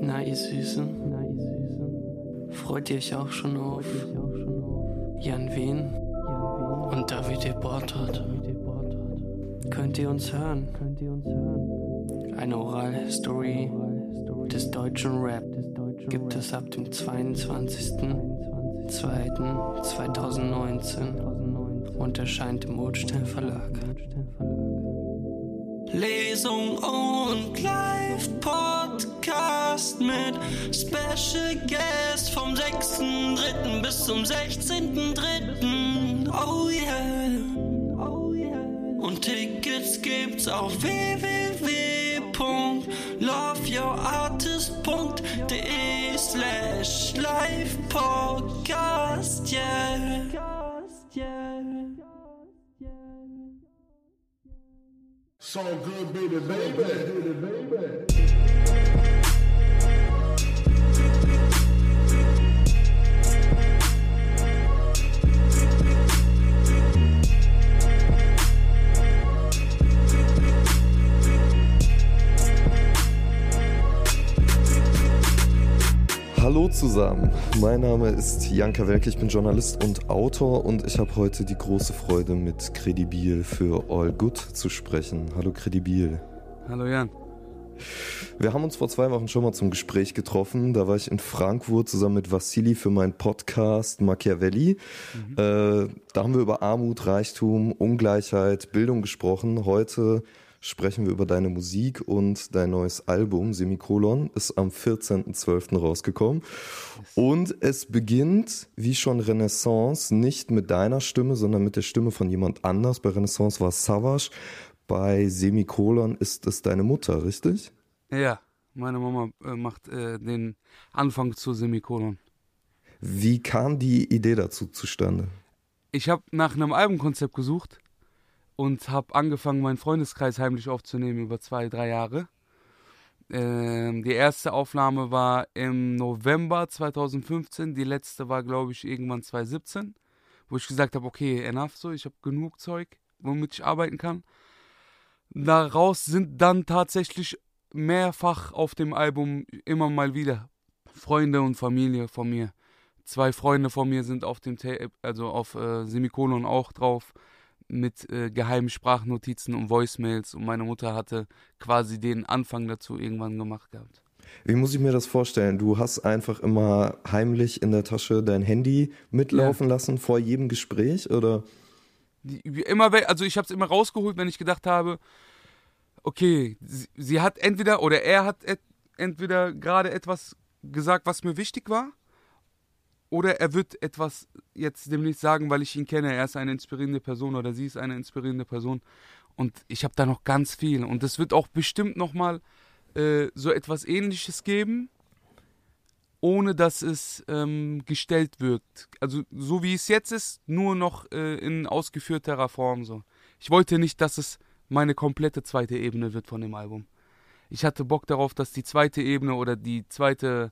Na, ihr Süßen. Na, ihr Süßen. Freut ihr euch auch schon auf Jan Wien und Davide Bortot? Könnt ihr uns hören? Eine Oral-History des deutschen Rap gibt es ab dem 22.02.2019 und erscheint im Ulstein Verlag. Lesung und Live-Podcast mit Special Guest vom 6.3. bis zum 16.3. Oh yeah. Oh yeah. Und Tickets gibt's auf www.loveyourartist.de slash live-podcast, yeah. So good, baby, baby, baby. Hallo zusammen, mein Name ist Janka Welke, ich bin Journalist und Autor und ich habe heute die große Freude, mit Credibil für All Good zu sprechen. Hallo Credibil. Hallo Jan. Wir haben uns vor zwei Wochen schon mal zum Gespräch getroffen. Da war ich in Frankfurt zusammen mit Vassili für meinen Podcast Machiavelli. Mhm. Äh, da haben wir über Armut, Reichtum, Ungleichheit, Bildung gesprochen. Heute sprechen wir über deine Musik und dein neues Album, Semikolon, ist am 14.12. rausgekommen. Und es beginnt, wie schon Renaissance, nicht mit deiner Stimme, sondern mit der Stimme von jemand anders. Bei Renaissance war es Savage. Bei Semikolon ist es deine Mutter, richtig? Ja, meine Mama äh, macht äh, den Anfang zu Semikolon. Wie kam die Idee dazu zustande? Ich habe nach einem Albumkonzept gesucht und habe angefangen, meinen Freundeskreis heimlich aufzunehmen über zwei, drei Jahre. Ähm, die erste Aufnahme war im November 2015, die letzte war, glaube ich, irgendwann 2017, wo ich gesagt habe, okay, enough so, ich habe genug Zeug, womit ich arbeiten kann. Daraus sind dann tatsächlich mehrfach auf dem Album immer mal wieder Freunde und Familie von mir. Zwei Freunde von mir sind auf dem Tape, also auf äh, Semikolon auch drauf mit äh, geheimen Sprachnotizen und Voicemails und meine Mutter hatte quasi den Anfang dazu irgendwann gemacht gehabt. Wie muss ich mir das vorstellen? Du hast einfach immer heimlich in der Tasche dein Handy mitlaufen ja. lassen vor jedem Gespräch oder? Immer, also ich habe es immer rausgeholt, wenn ich gedacht habe, okay, sie, sie hat entweder oder er hat et, entweder gerade etwas gesagt, was mir wichtig war oder er wird etwas jetzt demnächst sagen, weil ich ihn kenne. Er ist eine inspirierende Person oder sie ist eine inspirierende Person. Und ich habe da noch ganz viel. Und es wird auch bestimmt nochmal äh, so etwas Ähnliches geben, ohne dass es ähm, gestellt wirkt. Also so wie es jetzt ist, nur noch äh, in ausgeführterer Form. So. Ich wollte nicht, dass es meine komplette zweite Ebene wird von dem Album. Ich hatte Bock darauf, dass die zweite Ebene oder die zweite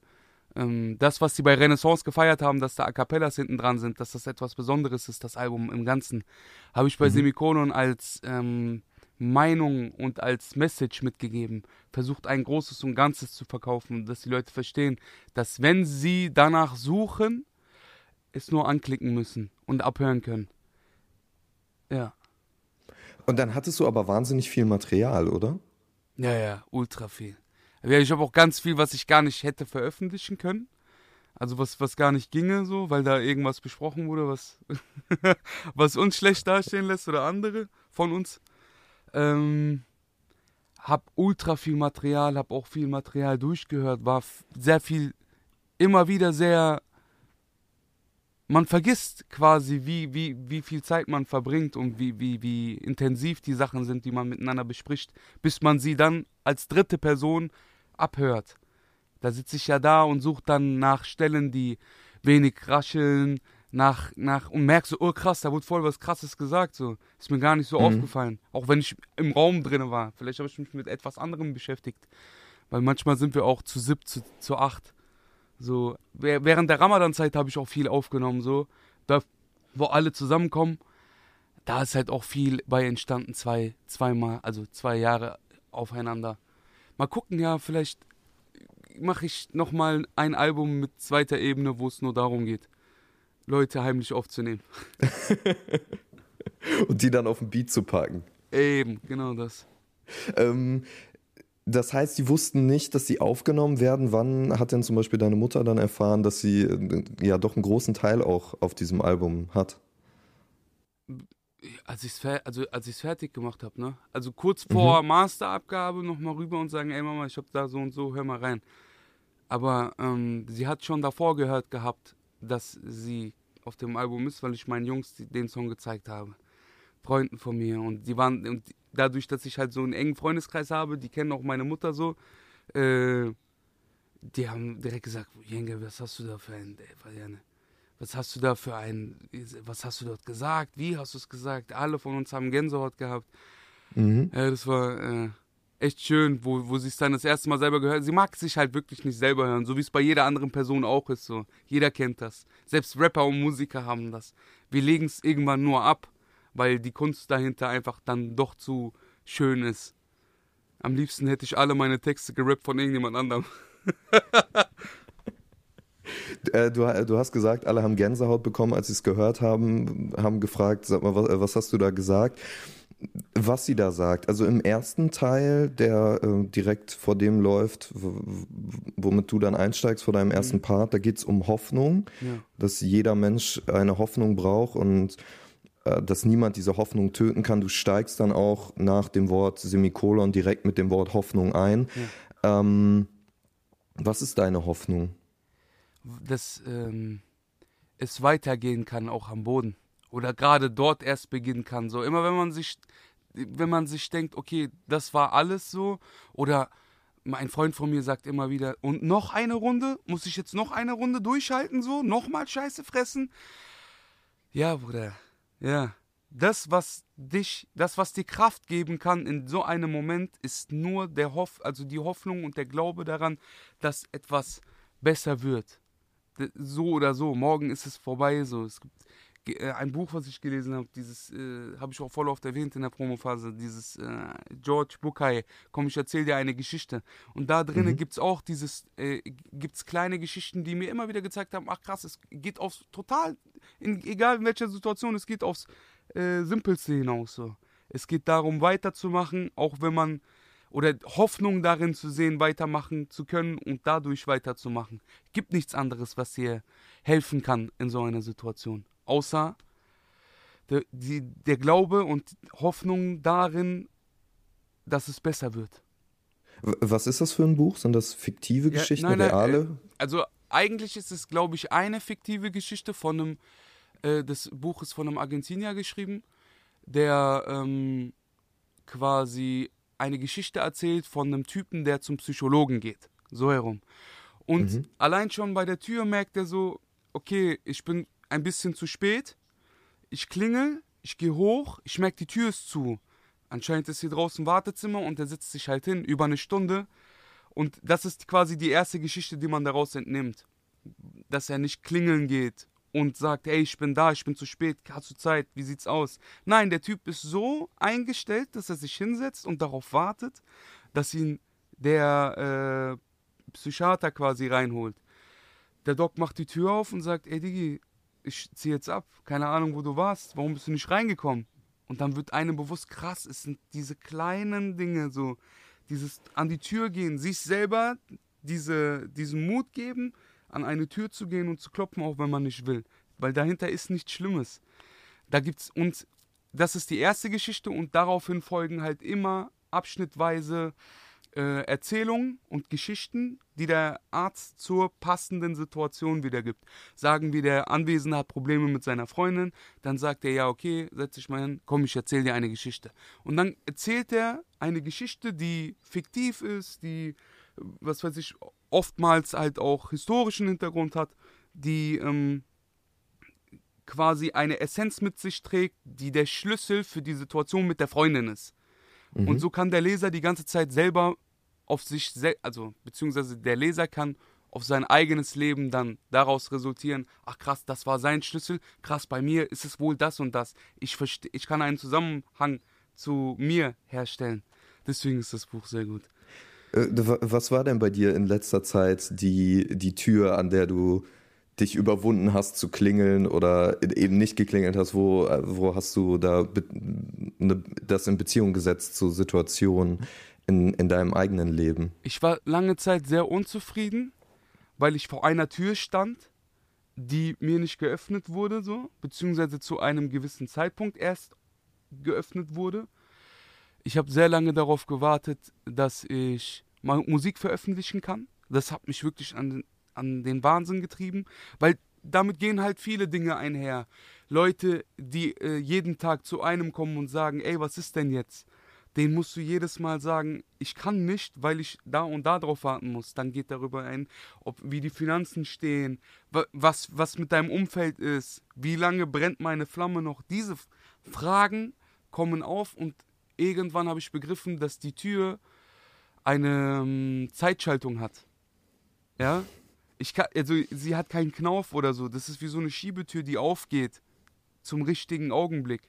ähm, das, was sie bei Renaissance gefeiert haben, dass da A Cappellas hinten dran sind, dass das etwas Besonderes ist, das Album im Ganzen, habe ich bei mhm. Semikonon als ähm, Meinung und als Message mitgegeben. Versucht ein Großes und Ganzes zu verkaufen, dass die Leute verstehen, dass wenn sie danach suchen, es nur anklicken müssen und abhören können. Ja. Und dann hattest du aber wahnsinnig viel Material, oder? Ja, ja, ultra viel. Ich habe auch ganz viel, was ich gar nicht hätte veröffentlichen können. Also was, was gar nicht ginge, so, weil da irgendwas besprochen wurde, was, was uns schlecht dastehen lässt oder andere von uns. Ähm, hab ultra viel Material, hab auch viel Material durchgehört, war sehr viel, immer wieder sehr. Man vergisst quasi, wie, wie, wie viel Zeit man verbringt und wie, wie, wie intensiv die Sachen sind, die man miteinander bespricht, bis man sie dann als dritte Person abhört. Da sitze ich ja da und suche dann nach Stellen, die wenig rascheln, nach, nach, und merke so, oh krass, da wurde voll was krasses gesagt, so. Ist mir gar nicht so mhm. aufgefallen. Auch wenn ich im Raum drin war. Vielleicht habe ich mich mit etwas anderem beschäftigt. Weil manchmal sind wir auch zu sieb, zu, zu acht. So, während der Ramadan-Zeit habe ich auch viel aufgenommen, so. Da, wo alle zusammenkommen, da ist halt auch viel bei entstanden, zwei, zweimal, also zwei Jahre aufeinander mal gucken, ja, vielleicht mache ich nochmal ein Album mit zweiter Ebene, wo es nur darum geht, Leute heimlich aufzunehmen. Und die dann auf den Beat zu packen. Eben, genau das. Ähm, das heißt, die wussten nicht, dass sie aufgenommen werden. Wann hat denn zum Beispiel deine Mutter dann erfahren, dass sie äh, ja doch einen großen Teil auch auf diesem Album hat? Als ich es also, fertig gemacht habe, ne? Also kurz vor mhm. Masterabgabe nochmal rüber und sagen, ey Mama, ich habe da so und so, hör mal rein. Aber ähm, sie hat schon davor gehört gehabt, dass sie auf dem Album ist, weil ich meinen Jungs den Song gezeigt habe. Freunden von mir. Und die waren, und dadurch, dass ich halt so einen engen Freundeskreis habe, die kennen auch meine Mutter so, äh, die haben direkt gesagt, Jenge, was hast du da für ein, was hast du da für ein, was hast du dort gesagt, wie hast du es gesagt? Alle von uns haben Gänsehaut gehabt. Mhm. Ja, das war äh, echt schön, wo, wo sie es dann das erste Mal selber gehört. Sie mag sich halt wirklich nicht selber hören, so wie es bei jeder anderen Person auch ist. So. Jeder kennt das. Selbst Rapper und Musiker haben das. Wir legen es irgendwann nur ab weil die Kunst dahinter einfach dann doch zu schön ist. Am liebsten hätte ich alle meine Texte gerappt von irgendjemand anderem. Äh, du, du, hast gesagt, alle haben Gänsehaut bekommen, als sie es gehört haben, haben gefragt, sag mal, was, was, hast du da gesagt? Was sie da sagt. Also im ersten Teil, der äh, direkt vor dem läuft, womit du dann einsteigst vor deinem ersten mhm. Part, da geht es um Hoffnung, ja. dass jeder Mensch eine Hoffnung braucht und äh, dass niemand diese Hoffnung töten kann. Du steigst dann auch nach dem Wort Semikolon direkt mit dem Wort Hoffnung ein. Ja. Ähm, was ist deine Hoffnung? Dass ähm, es weitergehen kann, auch am Boden. Oder gerade dort erst beginnen kann. So immer wenn man sich, wenn man sich denkt, okay, das war alles so, oder mein Freund von mir sagt immer wieder, und noch eine Runde? Muss ich jetzt noch eine Runde durchhalten, so? Nochmal Scheiße fressen? Ja, Bruder, ja. Das, was dich, das, was dir Kraft geben kann in so einem Moment, ist nur der Hoff, also die Hoffnung und der Glaube daran, dass etwas besser wird. So oder so. Morgen ist es vorbei. So. Es gibt äh, ein Buch, was ich gelesen habe, dieses äh, habe ich auch voll oft erwähnt in der Promophase, dieses äh, George Bukai, komm, ich erzähle dir eine Geschichte. Und da drinnen mhm. gibt es auch dieses, äh, gibt's kleine Geschichten, die mir immer wieder gezeigt haben, ach krass, es geht aufs total, in, egal in welcher Situation, es geht aufs äh, Simpelste hinaus. So. Es geht darum, weiterzumachen, auch wenn man oder Hoffnung darin zu sehen, weitermachen zu können und dadurch weiterzumachen. Gibt nichts anderes, was dir helfen kann in so einer Situation außer der, die, der Glaube und Hoffnung darin, dass es besser wird. Was ist das für ein Buch? Sind das fiktive ja, Geschichten, nein, nein, reale? Äh, also eigentlich ist es, glaube ich, eine fiktive Geschichte von einem, äh, das Buch ist von einem Argentinier geschrieben, der ähm, quasi eine Geschichte erzählt von einem Typen, der zum Psychologen geht. So herum. Und mhm. allein schon bei der Tür merkt er so, okay, ich bin ein bisschen zu spät. Ich klingel, ich gehe hoch, ich merke, die Tür ist zu. Anscheinend ist hier draußen Wartezimmer und er setzt sich halt hin, über eine Stunde. Und das ist quasi die erste Geschichte, die man daraus entnimmt. Dass er nicht klingeln geht und sagt, hey, ich bin da, ich bin zu spät, hast du Zeit, wie sieht's aus? Nein, der Typ ist so eingestellt, dass er sich hinsetzt und darauf wartet, dass ihn der äh, Psychiater quasi reinholt. Der Doc macht die Tür auf und sagt, ey Digi, ich ziehe jetzt ab, keine Ahnung, wo du warst, warum bist du nicht reingekommen? Und dann wird einem bewusst, krass, es sind diese kleinen Dinge, so dieses an die Tür gehen, sich selber diese, diesen Mut geben, an eine Tür zu gehen und zu klopfen, auch wenn man nicht will. Weil dahinter ist nichts Schlimmes. Da gibt's, und das ist die erste Geschichte und daraufhin folgen halt immer abschnittweise äh, Erzählungen und Geschichten, die der Arzt zur passenden Situation wiedergibt. Sagen wir, der Anwesende hat Probleme mit seiner Freundin, dann sagt er, ja, okay, setz dich mal hin, komm, ich erzähle dir eine Geschichte. Und dann erzählt er eine Geschichte, die fiktiv ist, die, was weiß ich, oftmals halt auch historischen Hintergrund hat, die ähm, quasi eine Essenz mit sich trägt, die der Schlüssel für die Situation mit der Freundin ist. Mhm. Und so kann der Leser die ganze Zeit selber auf sich, also beziehungsweise der Leser kann auf sein eigenes Leben dann daraus resultieren, ach krass, das war sein Schlüssel, krass, bei mir ist es wohl das und das. Ich, ich kann einen Zusammenhang zu mir herstellen. Deswegen ist das Buch sehr gut. Äh, wa- Was war denn bei dir in letzter Zeit die, die Tür, an der du dich überwunden hast zu klingeln oder eben nicht geklingelt hast? Wo, äh, wo hast du da ne, das in Beziehung gesetzt zu Situationen in, in deinem eigenen Leben? Ich war lange Zeit sehr unzufrieden, weil ich vor einer Tür stand, die mir nicht geöffnet wurde, so, beziehungsweise zu einem gewissen Zeitpunkt erst geöffnet wurde. Ich habe sehr lange darauf gewartet, dass ich mal Musik veröffentlichen kann. Das hat mich wirklich an, den- an den Wahnsinn getrieben, weil damit gehen halt viele Dinge einher. Leute, die äh, jeden Tag zu einem kommen und sagen, ey, was ist denn jetzt? Den musst du jedes Mal sagen, ich kann nicht, weil ich da und da drauf warten muss. Dann geht darüber ein, ob wie die Finanzen stehen, wa- was, was mit deinem Umfeld ist, wie lange brennt meine Flamme noch. Diese Fragen kommen auf und irgendwann habe ich begriffen, dass die Tür eine ähm, Zeitschaltung hat. Ja? Ich kann, also sie hat keinen Knauf oder so. Das ist wie so eine Schiebetür, die aufgeht zum richtigen Augenblick.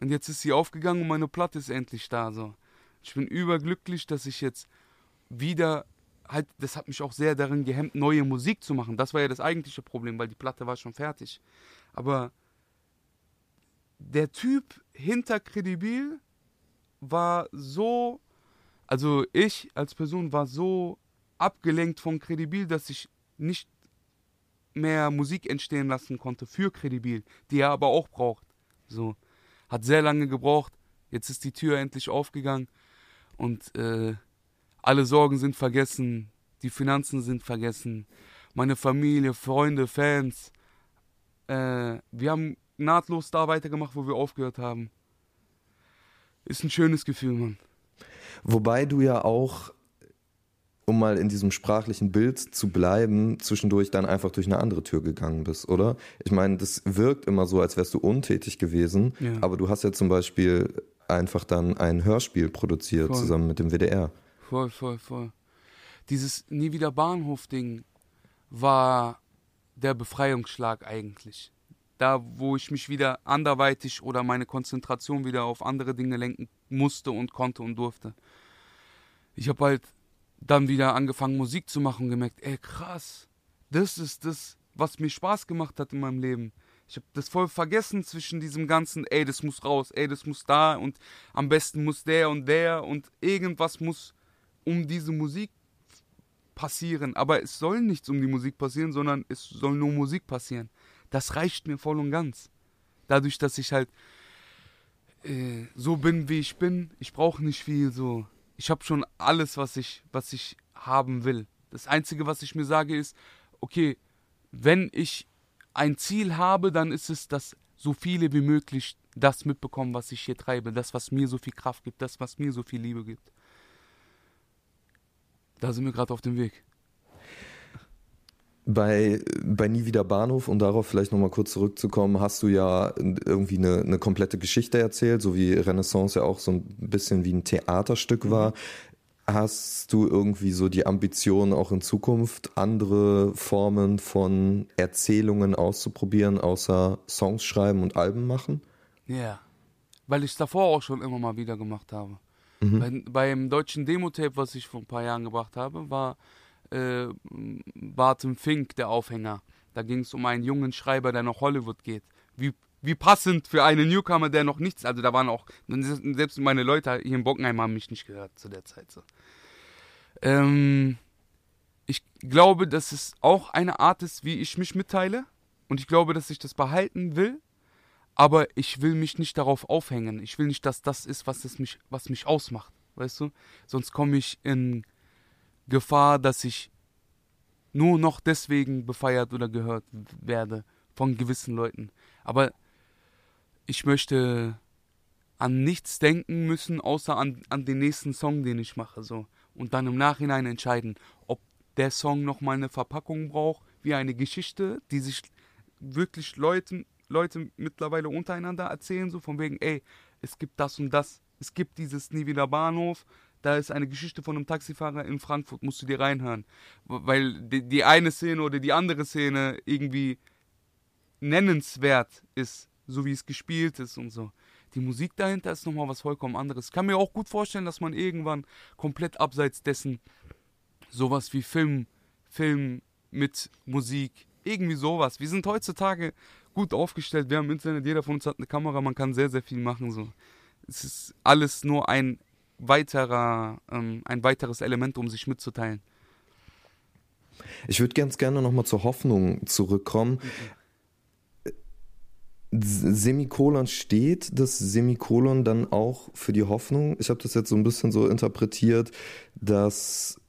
Und jetzt ist sie aufgegangen und meine Platte ist endlich da. So. Ich bin überglücklich, dass ich jetzt wieder halt, das hat mich auch sehr darin gehemmt, neue Musik zu machen. Das war ja das eigentliche Problem, weil die Platte war schon fertig. Aber der Typ hinter Credibil war so, also ich als Person war so abgelenkt von Credibil, dass ich nicht mehr Musik entstehen lassen konnte für Credibil, die er aber auch braucht. So. Hat sehr lange gebraucht. Jetzt ist die Tür endlich aufgegangen und äh, alle Sorgen sind vergessen, die Finanzen sind vergessen, meine Familie, Freunde, Fans. Äh, wir haben nahtlos da weitergemacht, wo wir aufgehört haben. Ist ein schönes Gefühl, Mann. Wobei du ja auch, um mal in diesem sprachlichen Bild zu bleiben, zwischendurch dann einfach durch eine andere Tür gegangen bist, oder? Ich meine, das wirkt immer so, als wärst du untätig gewesen, Ja. aber du hast ja zum Beispiel einfach dann ein Hörspiel produziert Voll. zusammen mit dem WDR. Voll, voll, voll. Dieses Nie wieder Bahnhof-Ding war der Befreiungsschlag eigentlich. Da, wo ich mich wieder anderweitig oder meine Konzentration wieder auf andere Dinge lenken musste und konnte und durfte. Ich habe halt dann wieder angefangen, Musik zu machen und gemerkt, ey, krass, das ist das, was mir Spaß gemacht hat in meinem Leben. Ich habe das voll vergessen zwischen diesem ganzen, ey, das muss raus, ey, das muss da und am besten muss der und der und irgendwas muss um diese Musik passieren. Aber es soll nichts um die Musik passieren, sondern es soll nur Musik passieren. Das reicht mir voll und ganz. Dadurch, dass ich halt äh, so bin, wie ich bin, ich brauche nicht viel so. Ich habe schon alles, was ich, was ich haben will. Das Einzige, was ich mir sage, ist, okay, wenn ich ein Ziel habe, dann ist es, dass so viele wie möglich das mitbekommen, was ich hier treibe. Das, was mir so viel Kraft gibt, das, was mir so viel Liebe gibt. Da sind wir gerade auf dem Weg. Bei, bei Nie wieder Bahnhof, um darauf vielleicht nochmal kurz zurückzukommen, hast du ja irgendwie eine, eine komplette Geschichte erzählt, so wie Renaissance ja auch so ein bisschen wie ein Theaterstück war. Hast du irgendwie so die Ambition, auch in Zukunft andere Formen von Erzählungen auszuprobieren, außer Songs schreiben und Alben machen? Ja. Weil ich es davor auch schon immer mal wieder gemacht habe. Bei, beim deutschen Demo-Tape, was ich vor ein paar Jahren gebracht habe, war äh, Barton Fink der Aufhänger. Da ging es um einen jungen Schreiber, der nach Hollywood geht. Wie, wie passend für einen Newcomer, der noch nichts, also da waren auch, selbst meine Leute hier in Bockenheim haben mich nicht gehört zu der Zeit. So. Ähm, ich glaube, dass es auch eine Art ist, wie ich mich mitteile. Und ich glaube, dass ich das behalten will. Aber ich will mich nicht darauf aufhängen. Ich will nicht, dass das ist, was, es mich, was mich ausmacht. Weißt du? Sonst komme ich in Gefahr, dass ich nur noch deswegen befeiert oder gehört werde von gewissen Leuten. Aber ich möchte an nichts denken müssen, außer an, an den nächsten Song, den ich mache. So. Und dann im Nachhinein entscheiden, ob der Song nochmal eine Verpackung braucht, wie eine Geschichte, die sich wirklich Leuten, Leute mittlerweile untereinander erzählen, so von wegen, ey, es gibt das und das, es gibt dieses Nie wieder Bahnhof, da ist eine Geschichte von einem Taxifahrer in Frankfurt, musst du dir reinhören. Weil die, die eine Szene oder die andere Szene irgendwie nennenswert ist, so wie es gespielt ist und so. Die Musik dahinter ist nochmal was vollkommen anderes. Ich kann mir auch gut vorstellen, dass man irgendwann komplett abseits dessen sowas wie Film, Film mit Musik, irgendwie sowas. Wir sind heutzutage gut aufgestellt. Wir haben Internet, jeder von uns hat eine Kamera, man kann sehr, sehr viel machen. So. Es ist alles nur ein weiterer, ähm, ein weiteres Element, um sich mitzuteilen. Ich würde ganz gerne nochmal zur Hoffnung zurückkommen. Semikolon steht das Semikolon dann auch für die Hoffnung? Ich habe das jetzt so ein bisschen so interpretiert, dass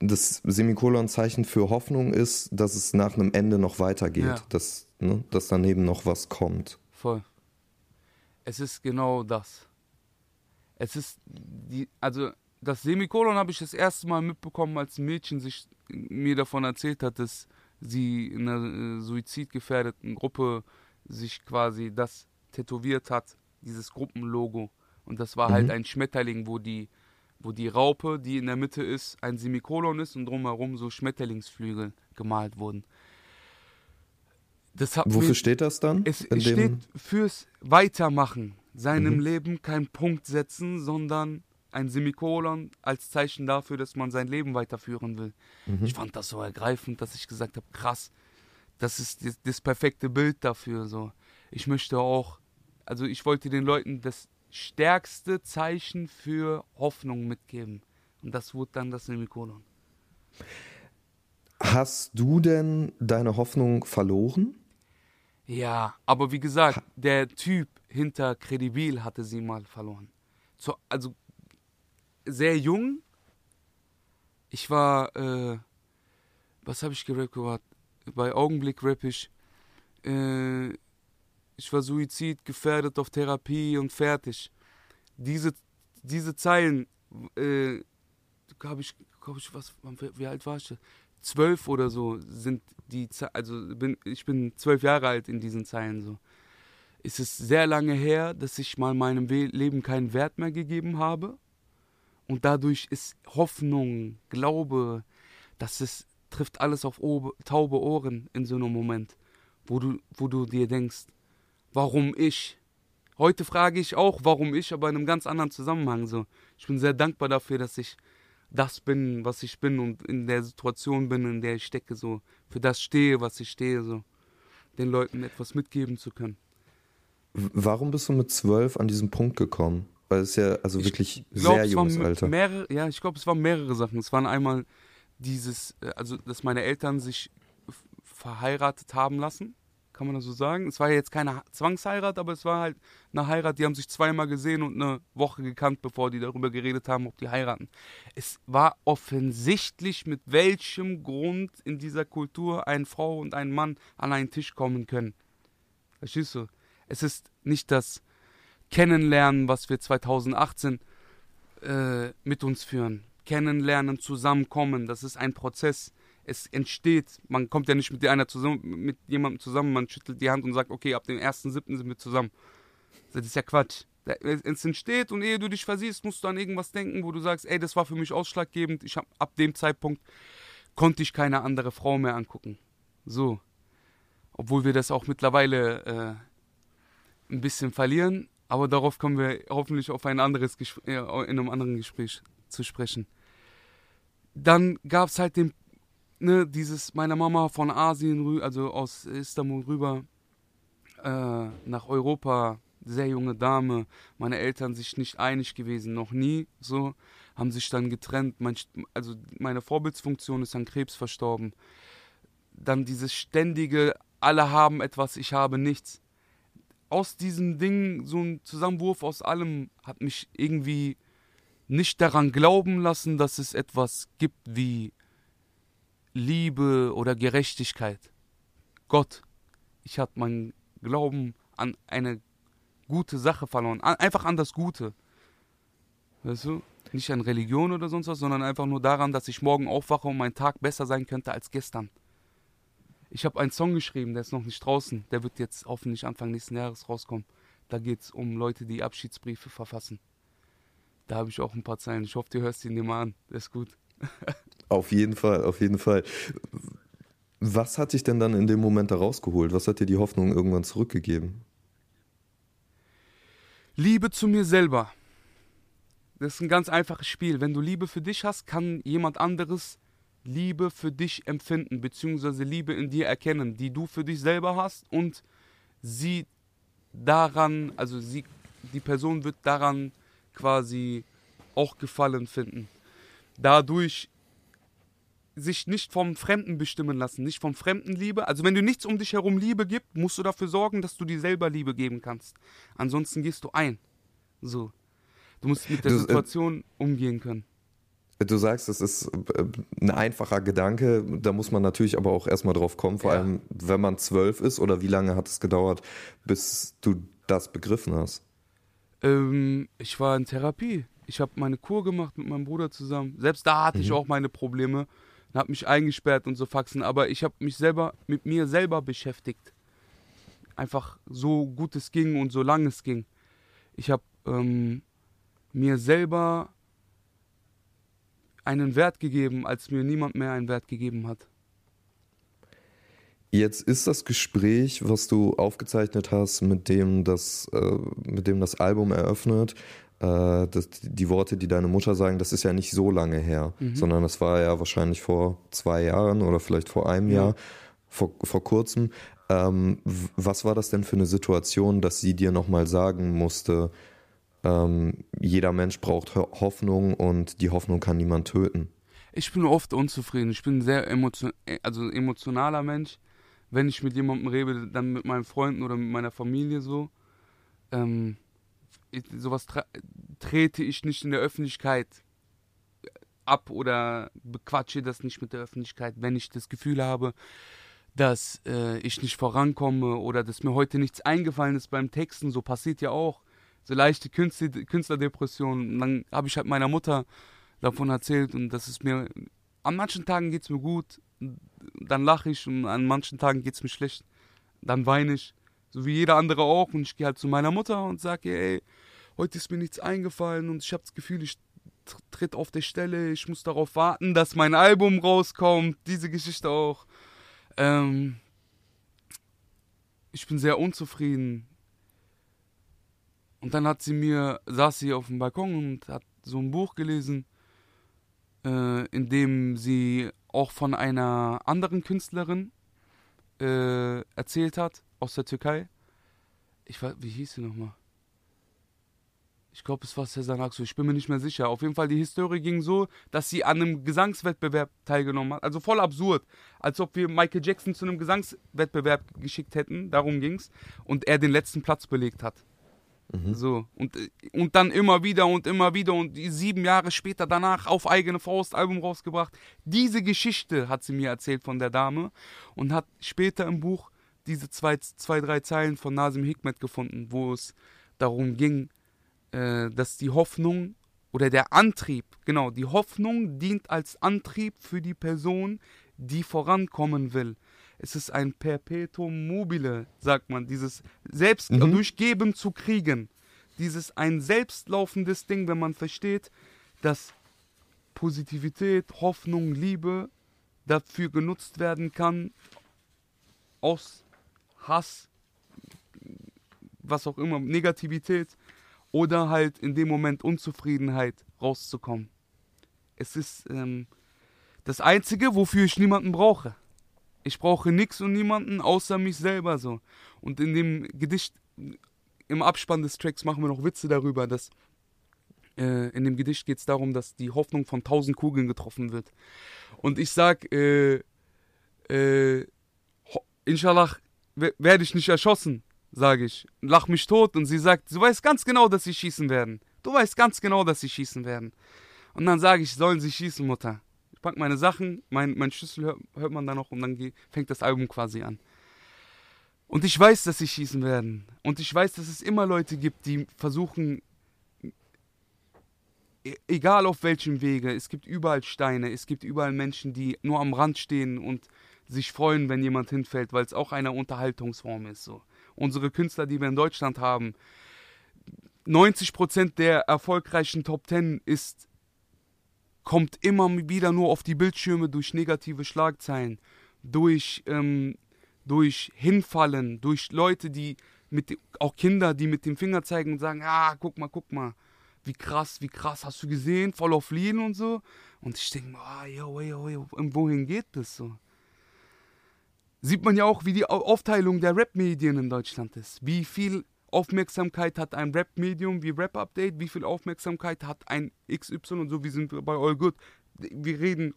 das Semikolon-Zeichen für Hoffnung ist, dass es nach einem Ende noch weitergeht, ja. dass, ne, dass daneben noch was kommt. Voll. Es ist genau das. Es ist die, also das Semikolon habe ich das erste Mal mitbekommen, als ein Mädchen sich mir davon erzählt hat, dass sie in einer äh, suizidgefährdeten Gruppe sich quasi das tätowiert hat, dieses Gruppenlogo. Und das war halt mhm. halt ein Schmetterling, wo die, wo die Raupe, die in der Mitte ist, ein Semikolon ist und drumherum so Schmetterlingsflügel gemalt wurden. Wofür mir, steht das dann? Es steht fürs Weitermachen, seinem mhm. Leben keinen Punkt setzen, sondern ein Semikolon als Zeichen dafür, dass man sein Leben weiterführen will. Mhm. Ich fand das so ergreifend, dass ich gesagt habe, krass, das ist das, das, perfekte Bild dafür. So. Ich möchte auch, also ich wollte den Leuten das stärkste Zeichen für Hoffnung mitgeben. Und das wurde dann das Semikolon. Hast du denn deine Hoffnung verloren? Ja, aber wie gesagt, der Typ hinter Credibil hatte sie mal verloren. So, also sehr jung. Ich war, äh, was habe ich gerappt gehabt? Bei Augenblick rapp ich. Äh, ich war Suizid, gefährdet auf Therapie und fertig. Diese, diese Zeilen, äh, habe ich, glaube ich, was, wie alt war ich? Zwölf oder so sind die, also bin, ich bin zwölf Jahre alt in diesen Zeilen so. Es ist sehr lange her, dass ich mal meinem Leben keinen Wert mehr gegeben habe. Und dadurch ist Hoffnung, Glaube, dass es trifft alles auf taube Ohren in so einem Moment, wo du, wo du dir denkst, warum ich? Heute frage ich auch, warum ich, aber in einem ganz anderen Zusammenhang. So. Ich bin sehr dankbar dafür, dass ich das bin, was ich bin und in der Situation bin, in der ich stecke, so für das stehe, was ich stehe, so den Leuten etwas mitgeben zu können. Warum bist du mit zwölf an diesen Punkt gekommen? Weil es ja also ich wirklich glaub, sehr junges Alter. Mehrere, ja, ich glaube, es waren mehrere Sachen. Es waren einmal dieses, äh, also dass meine Eltern sich verheiratet haben lassen, kann man das so sagen. Es war ja jetzt keine Zwangsheirat, aber es war halt eine Heirat, die haben sich zweimal gesehen und eine Woche gekannt, bevor die darüber geredet haben, ob die heiraten. Es war offensichtlich, mit welchem Grund in dieser Kultur eine Frau und ein Mann an einen Tisch kommen können. Verstehst du? Es ist nicht das Kennenlernen, was wir 2018 äh, mit uns führen. Kennenlernen, zusammenkommen, das ist ein Prozess. Es entsteht, man kommt ja nicht mit einer zusammen, mit jemandem zusammen, man schüttelt die Hand und sagt, okay, ab dem 1.7. sind wir zusammen. Das ist ja Quatsch. Es entsteht und ehe du dich versiehst, musst du an irgendwas denken, wo du sagst, ey, das war für mich ausschlaggebend. Ich hab, ab dem Zeitpunkt konnte ich keine andere Frau mehr angucken. So. Obwohl wir das auch mittlerweile äh, ein bisschen verlieren, aber darauf kommen wir hoffentlich auf ein anderes Gespräch, in einem anderen Gespräch zu sprechen. Dann gab es halt den, ne, dieses, meine Mama von Asien, also aus Istanbul rüber äh, nach Europa, sehr junge Dame, meine Eltern sich nicht einig gewesen, noch nie so, haben sich dann getrennt. Mein, also meine Vorbildsfunktion ist an Krebs verstorben. Dann dieses ständige, alle haben etwas, ich habe nichts aus diesem Ding, so ein Zusammenwurf aus allem, hat mich irgendwie nicht daran glauben lassen, dass es etwas gibt wie Liebe oder Gerechtigkeit. Gott, ich hatte meinen Glauben an eine gute Sache verloren, einfach an das Gute. Weißt du? Nicht an Religion oder sonst was, sondern einfach nur daran, dass ich morgen aufwache und mein Tag besser sein könnte als gestern. Ich habe einen Song geschrieben, der ist noch nicht draußen. Der wird jetzt hoffentlich Anfang nächsten Jahres rauskommen. Da geht es um Leute, die Abschiedsbriefe verfassen. Da habe ich auch ein paar Zeilen. Ich hoffe, du hörst ihn dir mal an. Der ist gut. auf jeden Fall, auf jeden Fall. Was hat dich denn dann in dem Moment da rausgeholt? Was hat dir die Hoffnung irgendwann zurückgegeben? Liebe zu mir selber. Das ist ein ganz einfaches Spiel. Wenn du Liebe für dich hast, kann jemand anderes Liebe für dich empfinden, beziehungsweise Liebe in dir erkennen, die du für dich selber hast und sie daran, also sie, die Person wird daran quasi auch Gefallen finden. Dadurch sich nicht vom Fremden bestimmen lassen, nicht vom Fremden Liebe. Also wenn du nichts um dich herum Liebe gibt, musst du dafür sorgen, dass du dir selber Liebe geben kannst. Ansonsten gehst du ein. So. Du musst mit der äh, Situation umgehen können. Du sagst, das ist äh, ein einfacher Gedanke, da muss man natürlich aber auch erstmal drauf kommen, vor Ja. allem wenn man zwölf ist oder wie lange hat es gedauert, bis du das begriffen hast? Ähm, ich war in Therapie. Ich habe meine Kur gemacht mit meinem Bruder zusammen. Selbst da hatte ich Mhm. auch meine Probleme und habe mich eingesperrt und so Faxen. Aber ich habe mich selber mit mir selber beschäftigt. Einfach so gut es ging und so lang es ging. Ich habe ähm, mir selber einen Wert gegeben, als mir niemand mehr einen Wert gegeben hat. Jetzt ist das Gespräch, was du aufgezeichnet hast, mit dem das, äh, mit dem das Album eröffnet, äh, das, die Worte, die deine Mutter sagen, das ist ja nicht so lange her, sondern das war ja wahrscheinlich vor zwei Jahren oder vielleicht vor einem Ja. Jahr, vor, vor kurzem. Ähm, was war das denn für eine Situation, dass sie dir nochmal sagen musste, ähm, jeder Mensch braucht Ho- Hoffnung und die Hoffnung kann niemand töten? Ich bin oft unzufrieden. Ich bin ein sehr emotion also emotionaler Mensch. Wenn ich mit jemandem rede, dann mit meinen Freunden oder mit meiner Familie so. Ähm, ich, sowas trete ich nicht in der Öffentlichkeit ab oder bequatsche das nicht mit der Öffentlichkeit, wenn ich das Gefühl habe, dass äh, ich nicht vorankomme oder dass mir heute nichts eingefallen ist beim Texten. So passiert ja auch. So leichte Künstler, Künstlerdepressionen. Und dann habe ich halt meiner Mutter davon erzählt und das ist mir, an manchen Tagen geht es mir gut, dann lache ich und an manchen Tagen geht es mir schlecht, dann weine ich, so wie jeder andere auch und ich gehe halt zu meiner Mutter und sage ey, heute ist mir nichts eingefallen und ich habe das Gefühl, ich tr- tritt auf der Stelle, ich muss darauf warten, dass mein Album rauskommt, diese Geschichte auch. Ähm, ich bin sehr unzufrieden. Und dann hat sie mir, saß sie auf dem Balkon und hat so ein Buch gelesen, äh, in dem sie auch von einer anderen Künstlerin äh, erzählt hat, aus der Türkei. Ich weiß, wie hieß sie nochmal? Ich glaube, es war Sezen Aksu, ich bin mir nicht mehr sicher. Auf jeden Fall, die Historie ging so, dass sie an einem Gesangswettbewerb teilgenommen hat. Also voll absurd. Als ob wir Michael Jackson zu einem Gesangswettbewerb geschickt hätten, darum ging's. Und er den letzten Platz belegt hat. So. Und, äh, und dann immer wieder und immer wieder und sieben Jahre später danach auf eigene Faust Album rausgebracht. Diese Geschichte hat sie mir erzählt von der Dame und hat später im Buch diese zwei, zwei drei Zeilen von Nasim Hikmet gefunden, wo es darum ging, äh, dass die Hoffnung oder der Antrieb, genau, die Hoffnung dient als Antrieb für die Person, die vorankommen will. Es ist ein Perpetuum mobile, sagt man, dieses selbst durchgeben zu kriegen. Dieses ein selbstlaufendes Ding, wenn man versteht, dass Positivität, Hoffnung, Liebe dafür genutzt werden kann, aus Hass, was auch immer, Negativität oder halt in dem Moment Unzufriedenheit rauszukommen. Es ist ähm, das Einzige, wofür ich niemanden brauche. Ich brauche nichts und niemanden außer mich selber so. Und in dem Gedicht, im Abspann des Tracks machen wir noch Witze darüber, dass äh, in dem Gedicht geht es darum, dass die Hoffnung von tausend Kugeln getroffen wird. Und ich sag, äh, äh, Inshallah we- werde ich nicht erschossen, sage ich. Lach mich tot und sie sagt, du weißt ganz genau, dass sie schießen werden. Du weißt ganz genau, dass sie schießen werden. Und dann sage ich, sollen sie schießen, Mutter. Ich pack meine Sachen, mein, mein Schlüssel hört, hört man dann noch und dann fängt das Album quasi an. Und ich weiß, dass sie schießen werden. Und ich weiß, dass es immer Leute gibt, die versuchen, e- egal auf welchem Wege, es gibt überall Steine, es gibt überall Menschen, die nur am Rand stehen und sich freuen, wenn jemand hinfällt, weil es auch eine Unterhaltungsform ist. So. Unsere Künstler, die wir in Deutschland haben, 90% der erfolgreichen Top 10 ist, kommt immer wieder nur auf die Bildschirme durch negative Schlagzeilen, durch, ähm, durch Hinfallen, durch Leute, die mit auch Kinder, die mit dem Finger zeigen und sagen, ah, guck mal, guck mal, wie krass, wie krass, hast du gesehen, voll auf Lean und so. Und ich denke mir, ah, yo, yo, yo, wohin geht das so? Sieht man ja auch, wie die Au- Aufteilung der Rap-Medien in Deutschland ist. Wie viel Aufmerksamkeit hat ein Rap-Medium wie Rap Update, wie viel Aufmerksamkeit hat ein XY und so, wie sind wir bei All Good. Wir reden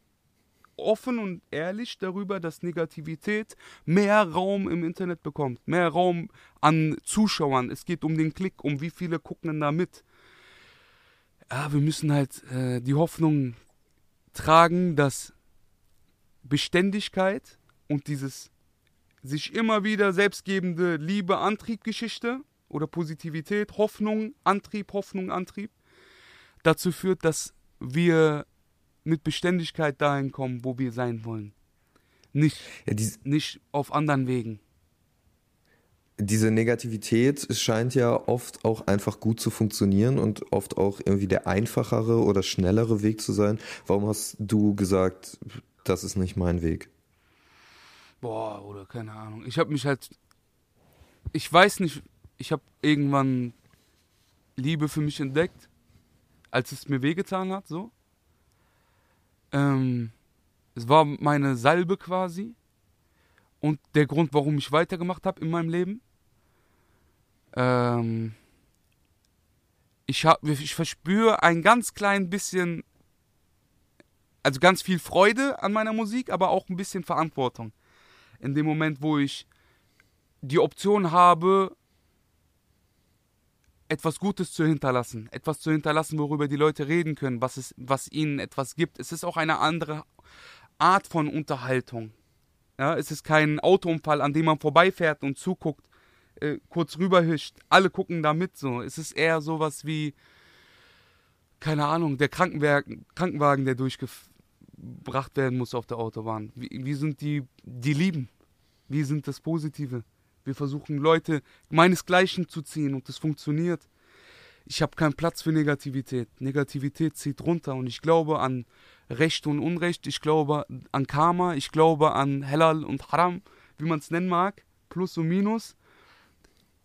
offen und ehrlich darüber, dass Negativität mehr Raum im Internet bekommt, mehr Raum an Zuschauern. Es geht um den Klick, um wie viele gucken da mit. Ja, wir müssen halt äh, die Hoffnung tragen, dass Beständigkeit und dieses sich immer wieder selbstgebende Liebe, Antrieb, Geschichte oder Positivität, Hoffnung, Antrieb, Hoffnung, Antrieb dazu führt, dass wir mit Beständigkeit dahin kommen, wo wir sein wollen. Nicht, Ja, nicht auf anderen Wegen. diese Negativität scheint ja oft auch einfach gut zu funktionieren und oft auch irgendwie der einfachere oder schnellere Weg zu sein. Warum hast du gesagt, das ist nicht mein Weg? Boah, oder keine Ahnung. Ich habe mich halt. Ich weiß nicht, ich habe irgendwann Liebe für mich entdeckt, als es mir wehgetan hat, so. Ähm, es war meine Salbe quasi und der Grund, warum ich weitergemacht habe in meinem Leben. Ähm, ich, hab, ich verspüre ein ganz klein bisschen, also ganz viel Freude an meiner Musik, aber auch ein bisschen Verantwortung in dem Moment, wo ich die Option habe, etwas Gutes zu hinterlassen, etwas zu hinterlassen, worüber die Leute reden können, was, es, was ihnen etwas gibt. Es ist auch eine andere Art von Unterhaltung. Ja, es ist kein Autounfall, an dem man vorbeifährt und zuguckt, äh, kurz rüberhischt. Alle gucken da mit so. Es ist eher sowas wie, keine Ahnung, der Krankenwagen, Krankenwagen der durchgebracht werden muss auf der Autobahn. Wie, wie sind die, die lieben? Wie sind das Positive? Wir versuchen Leute meinesgleichen zu ziehen und das funktioniert. Ich habe keinen Platz für Negativität. Negativität zieht runter und ich glaube an Recht und Unrecht. Ich glaube an Karma. Ich glaube an Halal und Haram, wie man es nennen mag. Plus und Minus.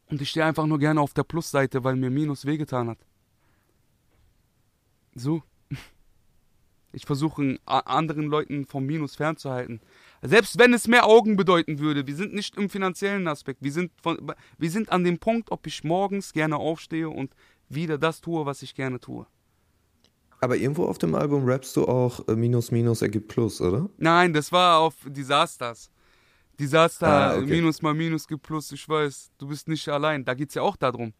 Und ich stehe einfach nur gerne auf der Plusseite, weil mir Minus wehgetan hat. So. Ich versuche anderen Leuten vom Minus fernzuhalten. Selbst wenn es mehr Augen bedeuten würde, wir sind nicht im finanziellen Aspekt. Wir sind, von, wir sind an dem Punkt, ob ich morgens gerne aufstehe und wieder das tue, was ich gerne tue. Aber irgendwo auf dem Album rappst du auch äh, Minus Minus ergibt Plus, oder? Nein, das war auf Disasters. Disaster, Ah, okay. Minus mal Minus gibt Plus, ich weiß, du bist nicht allein. Da geht es ja auch darum.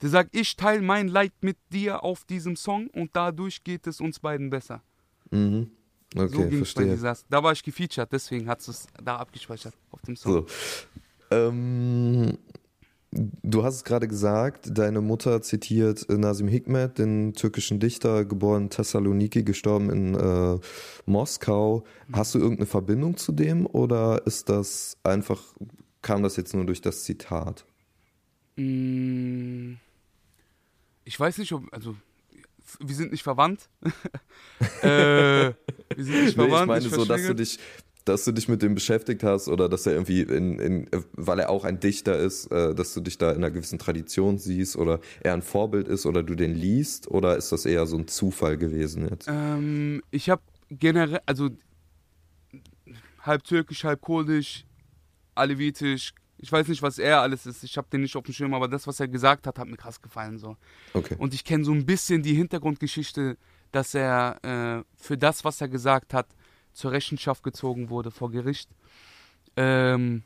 Der sagt, ich teile mein Leid mit dir auf diesem Song und dadurch geht es uns beiden besser. Mhm. so Okay, ging bei verstehe. Disaster. Da war ich gefeatured, deswegen hat es da abgespeichert auf dem Song. So. Ähm, du hast es gerade gesagt, deine Mutter zitiert äh, Nazim Hikmet, den türkischen Dichter, geboren in Thessaloniki, gestorben in äh, Moskau. Hast du irgendeine Verbindung zu dem oder ist das einfach, kam das jetzt nur durch das Zitat? Mm, Ich weiß nicht, ob, also, wir sind nicht verwandt. äh, wir sind nicht Nee, verwandt. ich meine so, dass du dich, dass du dich mit dem beschäftigt hast oder dass er irgendwie in, in weil er auch ein Dichter ist, äh, dass du dich da in einer gewissen Tradition siehst oder er ein Vorbild ist oder du den liest oder ist das eher so ein Zufall gewesen jetzt? Ähm, ich habe generell, also halb türkisch, halb kurdisch, alevitisch. Ich weiß nicht, was er alles ist. Ich habe den nicht auf dem Schirm, aber das, was er gesagt hat, hat mir krass gefallen. So. Okay. Und ich kenne so ein bisschen die Hintergrundgeschichte, dass er äh, für das, was er gesagt hat, zur Rechenschaft gezogen wurde vor Gericht. Ähm,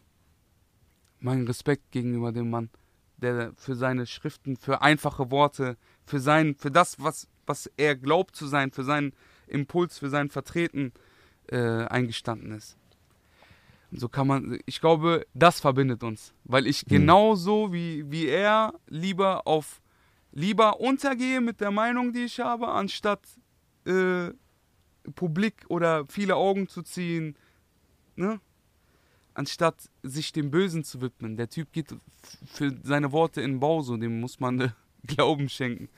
mein Respekt gegenüber dem Mann, der für seine Schriften, für einfache Worte, für sein, für das, was, was er glaubt zu sein, für seinen Impuls, für sein Vertreten äh, eingestanden ist. So kann man, ich glaube, das verbindet uns, weil ich genauso wie, wie er lieber auf lieber untergehe mit der Meinung, die ich habe, anstatt äh, publik oder viele Augen zu ziehen, ne? Anstatt sich dem Bösen zu widmen. Der Typ geht für seine Worte in den Bau, so dem muss man äh, Glauben schenken.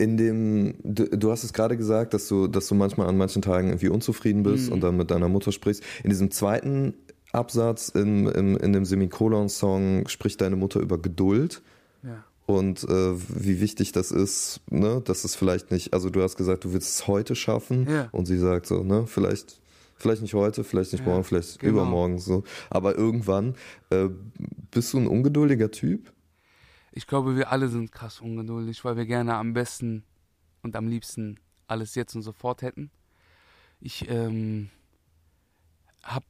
In dem, du, du hast es gerade gesagt, dass du, dass du manchmal an manchen Tagen irgendwie unzufrieden bist Mhm. und dann mit deiner Mutter sprichst. In diesem zweiten Absatz in, in, in dem Semikolon-Song spricht deine Mutter über Geduld Ja. und äh, wie wichtig das ist, ne, dass es vielleicht nicht, also du hast gesagt, du willst es heute schaffen Ja. und sie sagt so, ne, vielleicht, vielleicht nicht heute, vielleicht nicht Ja, morgen, vielleicht genau. übermorgen so, aber irgendwann äh, bist du ein ungeduldiger Typ? Ich glaube, wir alle sind krass ungeduldig, weil wir gerne am besten und am liebsten alles jetzt und sofort hätten. Ich ähm, hab,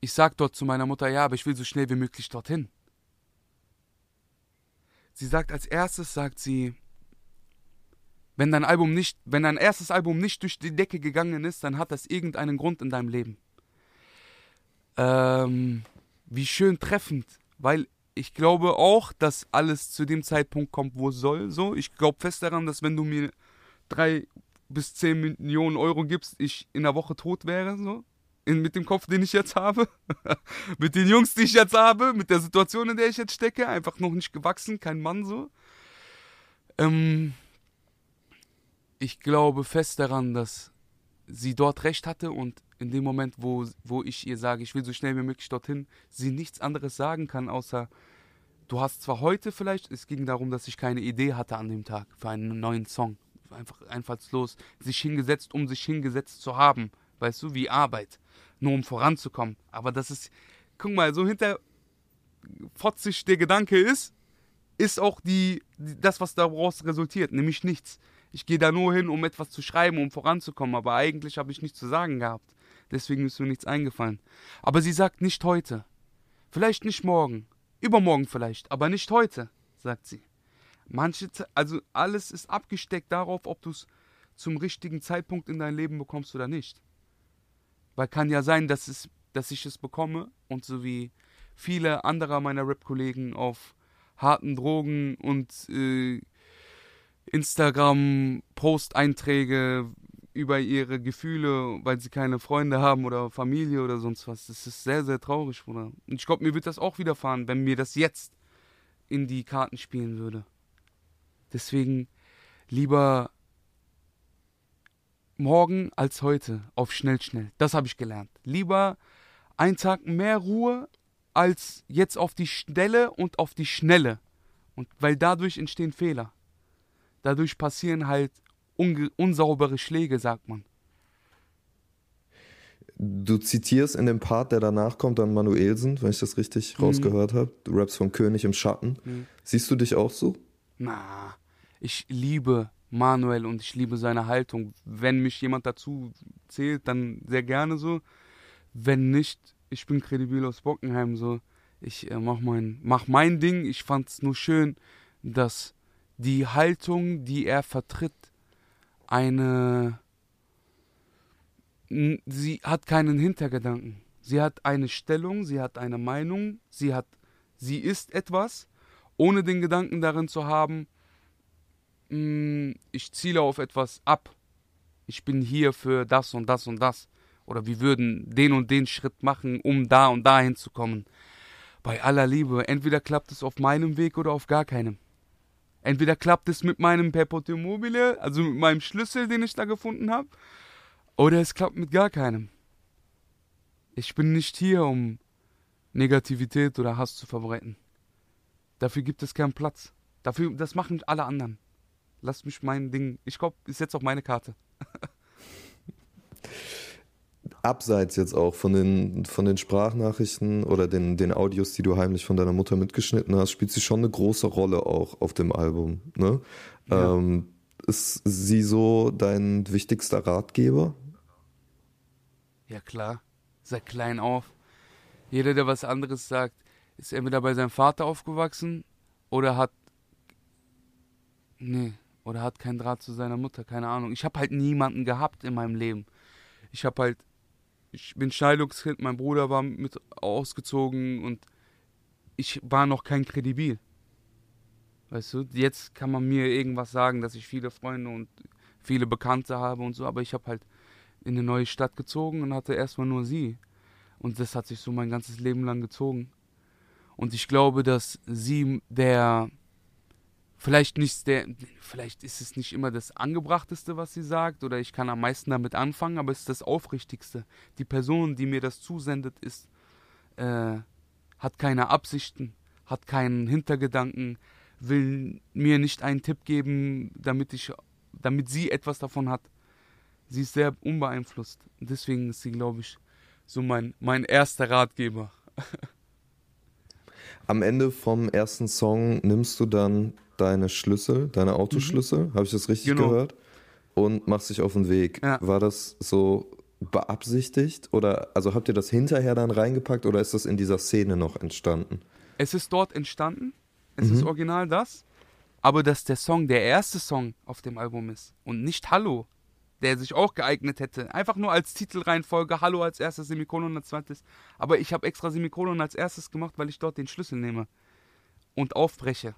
ich sag dort zu meiner Mutter, ja, aber ich will so schnell wie möglich dorthin. Sie sagt als erstes, sagt sie, wenn dein Album nicht, wenn dein erstes Album nicht durch die Decke gegangen ist, dann hat das irgendeinen Grund in deinem Leben. Ähm, wie schön treffend, weil ich glaube auch, dass alles zu dem Zeitpunkt kommt, wo es soll. So, ich glaube fest daran, dass wenn du mir drei bis zehn Millionen Euro gibst, ich in der Woche tot wäre. So, in, mit dem Kopf, den ich jetzt habe, mit den Jungs, die ich jetzt habe, mit der Situation, in der ich jetzt stecke, einfach noch nicht gewachsen, kein Mann so. Ähm, ich glaube fest daran, dass sie dort recht hatte und in dem Moment, wo, wo ich ihr sage, ich will so schnell wie möglich dorthin, sie nichts anderes sagen kann, außer du hast zwar heute vielleicht, es ging darum, dass ich keine Idee hatte an dem Tag für einen neuen Song. Einfach einfallslos, sich hingesetzt, um sich hingesetzt zu haben. Weißt du, wie Arbeit. Nur um voranzukommen. Aber das ist, guck mal, so hinter fotzig der Gedanke ist, ist auch die, die, das, was daraus resultiert, nämlich nichts. Ich gehe da nur hin, um etwas zu schreiben, um voranzukommen, aber eigentlich habe ich nichts zu sagen gehabt. Deswegen ist mir nichts eingefallen. Aber sie sagt nicht heute. Vielleicht nicht morgen. Übermorgen vielleicht, aber nicht heute, sagt sie. Manche, also alles ist abgesteckt darauf, ob du es zum richtigen Zeitpunkt in dein Leben bekommst oder nicht. Weil kann ja sein, dass, es, dass ich es bekomme und so wie viele anderer meiner Rap-Kollegen auf harten Drogen und äh, Instagram-Post-Einträge über ihre Gefühle, weil sie keine Freunde haben oder Familie oder sonst was. Das ist sehr, sehr traurig, Bruder. Und ich glaube, mir wird das auch widerfahren, wenn mir das jetzt in die Karten spielen würde. Deswegen lieber morgen als heute auf schnell, schnell. Das habe ich gelernt. Lieber einen Tag mehr Ruhe als jetzt auf die Stelle und auf die Schnelle. Und weil dadurch entstehen Fehler. Dadurch passieren halt unsaubere Schläge, sagt man. Du zitierst in dem Part, der danach kommt, dann Manuelsen, wenn ich das richtig rausgehört habe. Du rappst von König im Schatten. Mhm. Siehst du dich auch so? Na, ich liebe Manuel und ich liebe seine Haltung. Wenn mich jemand dazu zählt, dann sehr gerne so. Wenn nicht, ich bin kredibil aus Bockenheim so. Ich äh, mach, mein, mach mein Ding. Ich fand's nur schön, dass die Haltung, die er vertritt, eine. Sie hat keinen Hintergedanken. Sie hat eine Stellung, sie hat eine Meinung, sie hat, sie ist etwas, ohne den Gedanken darin zu haben, "Mm, ich ziele auf etwas ab. Ich bin hier für das und das und das. Oder wir würden den und den Schritt machen, um da und da hinzukommen. Bei aller Liebe, entweder klappt es auf meinem Weg oder auf gar keinem. Entweder klappt es mit meinem Perpetuum mobile, also mit meinem Schlüssel, den ich da gefunden habe, oder es klappt mit gar keinem. Ich bin nicht hier, um Negativität oder Hass zu verbreiten. Dafür gibt es keinen Platz. Dafür, das machen alle anderen. Lass mich mein Ding. Ich glaube, ist jetzt auf meine Karte. Abseits jetzt auch von den, von den Sprachnachrichten oder den, den Audios, die du heimlich von deiner Mutter mitgeschnitten hast, spielt sie schon eine große Rolle auch auf dem Album. Ne? Ja. Ähm, ist sie so dein wichtigster Ratgeber? Ja klar, seit klein auf. Jeder, der was anderes sagt, ist entweder bei seinem Vater aufgewachsen oder hat nee, oder hat keinen Draht zu seiner Mutter, keine Ahnung. Ich habe halt niemanden gehabt in meinem Leben. Ich habe halt ich bin Scheidungskind, mein Bruder war mit ausgezogen und ich war noch kein Kredibil. Weißt du, jetzt kann man mir irgendwas sagen, dass ich viele Freunde und viele Bekannte habe und so, aber ich habe halt in eine neue Stadt gezogen und hatte erstmal nur sie. Und das hat sich so mein ganzes Leben lang gezogen. Und ich glaube, dass sie der vielleicht nicht der, vielleicht ist es nicht immer das angebrachteste, was sie sagt, oder ich kann am meisten damit anfangen, aber es ist das aufrichtigste. Die Person, die mir das zusendet, ist, äh, hat keine Absichten, hat keinen Hintergedanken, will mir nicht einen Tipp geben, damit ich, damit sie etwas davon hat. Sie ist sehr unbeeinflusst. Deswegen ist sie, glaube ich, so mein, mein erster Ratgeber. Am Ende vom ersten Song nimmst du dann deine Schlüssel, deine Autoschlüssel, habe ich das richtig Genau. gehört? Und machst dich auf den Weg. Ja. War das so beabsichtigt oder also habt ihr das hinterher dann reingepackt oder ist das in dieser Szene noch entstanden? Es ist dort entstanden. Es ist original das. Aber dass der Song der erste Song auf dem Album ist und nicht Hallo, der sich auch geeignet hätte. Einfach nur als Titelreihenfolge Hallo als erstes, Semikolon als zweites. Aber ich habe extra Semikolon als erstes gemacht, weil ich dort den Schlüssel nehme und aufbreche.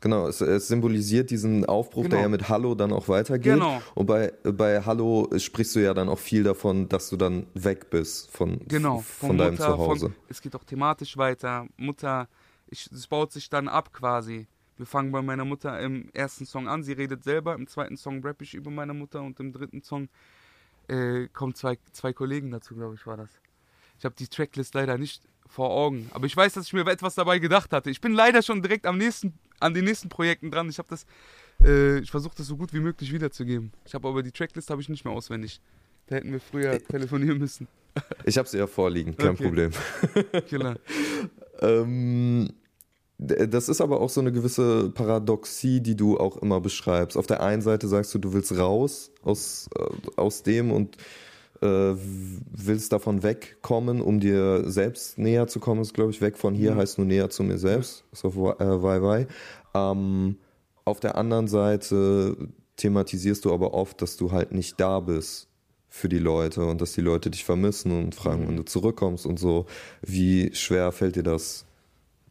Genau, es, es symbolisiert diesen Aufbruch, der Genau. ja mit Hallo dann auch weitergeht. Genau. Und bei, bei Hallo sprichst du ja dann auch viel davon, dass du dann weg bist von, Genau, von deinem Mutter, Zuhause. Von, es geht auch thematisch weiter. Mutter, ich, es baut sich dann ab quasi. Wir fangen bei meiner Mutter im ersten Song an. Sie redet selber. Im zweiten Song rapp ich über meine Mutter. Und im dritten Song äh, kommen zwei, zwei Kollegen dazu, glaube ich, war das. Ich habe die Tracklist leider nicht vor Augen. Aber ich weiß, dass ich mir etwas dabei gedacht hatte. Ich bin leider schon direkt am nächsten, an den nächsten Projekten dran. Ich habe das, äh, ich versuche das so gut wie möglich wiederzugeben. Ich habe aber die Tracklist habe ich nicht mehr auswendig. Da hätten wir früher telefonieren müssen. Ich habe sie ja vorliegen, kein Okay. Problem. Killer. Ähm, das ist aber auch so eine gewisse Paradoxie, die du auch immer beschreibst. Auf der einen Seite sagst du, du willst raus aus, äh, aus dem und äh, willst davon wegkommen, um dir selbst näher zu kommen, ist glaube ich weg von hier, heißt nur näher zu mir selbst, Wi- äh, Wai ähm, Auf der anderen Seite thematisierst du aber oft, dass du halt nicht da bist für die Leute und dass die Leute dich vermissen und fragen, wann du zurückkommst und so. Wie schwer fällt dir das,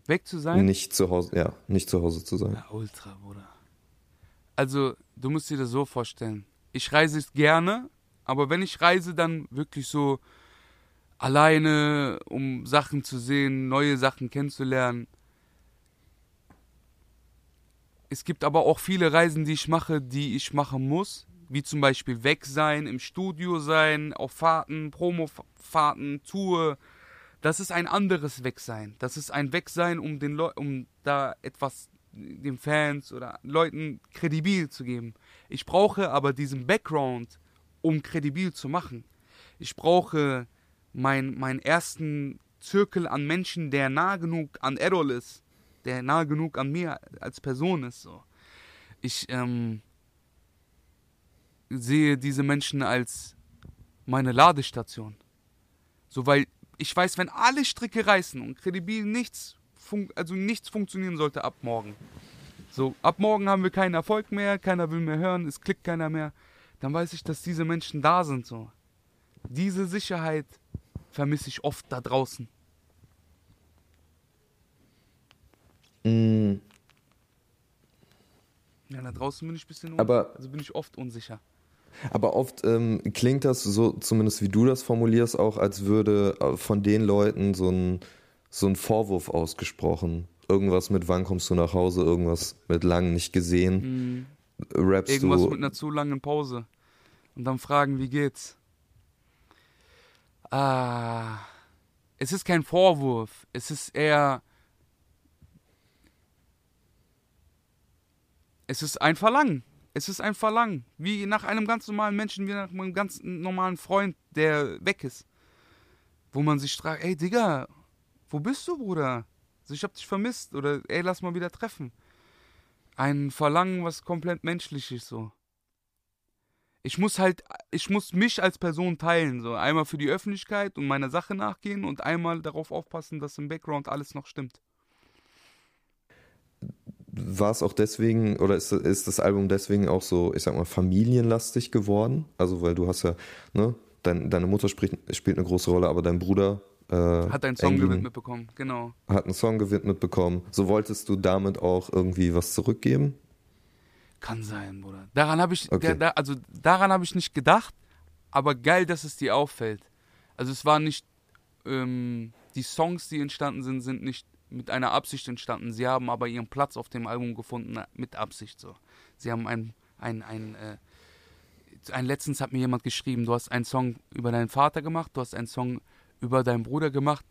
Weg zu sein? nicht zu Hause, ja, nicht zu Hause zu sein? Ja, ultra, Bruder. Also, du musst dir das so vorstellen. Ich reise gerne, aber wenn ich reise, dann wirklich so alleine, um Sachen zu sehen, neue Sachen kennenzulernen. Es gibt aber auch viele Reisen, die ich mache, die ich machen muss. Wie zum Beispiel weg sein, im Studio sein, auf Fahrten, Promofahrten, Tour. Das ist ein anderes Wegsein. Das ist ein Wegsein, um den um da etwas den Fans oder Leuten kredibil zu geben. Ich brauche aber diesen Background, um kredibil zu machen. Ich brauche mein, meinen ersten Zirkel an Menschen, der nah genug an Errol ist, der nah genug an mir als Person ist. So. Ich ähm, sehe diese Menschen als meine Ladestation. So, weil ich weiß, wenn alle Stricke reißen und kredibil nichts, also nichts funktionieren sollte ab morgen. So, ab morgen haben wir keinen Erfolg mehr, keiner will mehr hören, es klickt keiner mehr. Dann weiß ich, dass diese Menschen da sind. So. Diese Sicherheit vermisse ich oft da draußen. Mm, Ja, da draußen bin ich ein bisschen unsicher. Aber- also bin ich oft unsicher. Aber oft ähm, klingt das so, zumindest wie du das formulierst, auch als würde äh, von den Leuten so ein, so ein Vorwurf ausgesprochen. Irgendwas mit wann kommst du nach Hause, irgendwas mit lang nicht gesehen. Rappst Irgendwas du. mit einer zu langen Pause. Und dann fragen, wie geht's? Ah. Es ist kein Vorwurf. Es ist eher. Es ist ein Verlangen. Es ist ein Verlangen. Wie nach einem ganz normalen Menschen, wie nach einem ganz normalen Freund, der weg ist. Wo man sich fragt, ey Digga, wo bist du, Bruder? Also ich hab dich vermisst. Oder ey, lass mal wieder treffen ein Verlangen, was komplett menschlich ist, so. Ich muss halt, ich muss mich als Person teilen, so. Einmal für die Öffentlichkeit und meiner Sache nachgehen und einmal darauf aufpassen, dass im Background alles noch stimmt. War es auch deswegen, oder ist, ist das Album deswegen auch so, ich sag mal, familienlastig geworden? Also, weil du hast ja, ne, dein, deine Mutter spielt, spielt eine große Rolle, aber dein Bruder äh, Hat einen Song Engin gewidmet bekommen, genau. hat einen Song gewidmet bekommen. So wolltest du damit auch irgendwie was zurückgeben? Kann sein, Bruder. Daran habe ich, Okay. da, da, also daran habe ich nicht gedacht, aber geil, dass es dir auffällt. Also es war nicht, ähm, die Songs, die entstanden sind, sind nicht mit einer Absicht entstanden. Sie haben aber ihren Platz auf dem Album gefunden mit Absicht so. Sie haben ein ein ein äh, ein letztens hat mir jemand geschrieben, du hast einen Song über deinen Vater gemacht, du hast einen Song über deinen Bruder gemacht,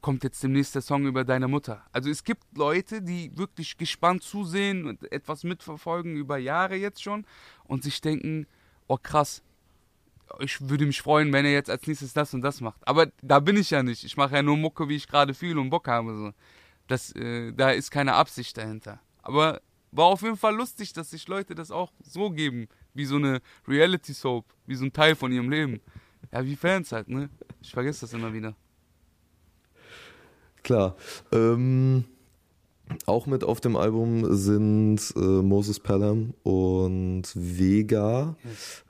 kommt jetzt demnächst der Song über deine Mutter. Also es gibt Leute, die wirklich gespannt zusehen und etwas mitverfolgen über Jahre jetzt schon und sich denken, oh krass, ich würde mich freuen, wenn er jetzt als nächstes das und das macht. Aber da bin ich ja nicht. Ich mache ja nur Mucke, wie ich gerade fühle und Bock habe. So. Das, äh, da ist keine Absicht dahinter. Aber war auf jeden Fall lustig, dass sich Leute das auch so geben, wie so eine Reality-Soap, wie so ein Teil von ihrem Leben. Ja, wie Fans halt, ne? Ich vergesse das immer wieder. Klar. Ähm, auch mit auf dem Album sind äh, Moses Pelham und Vega.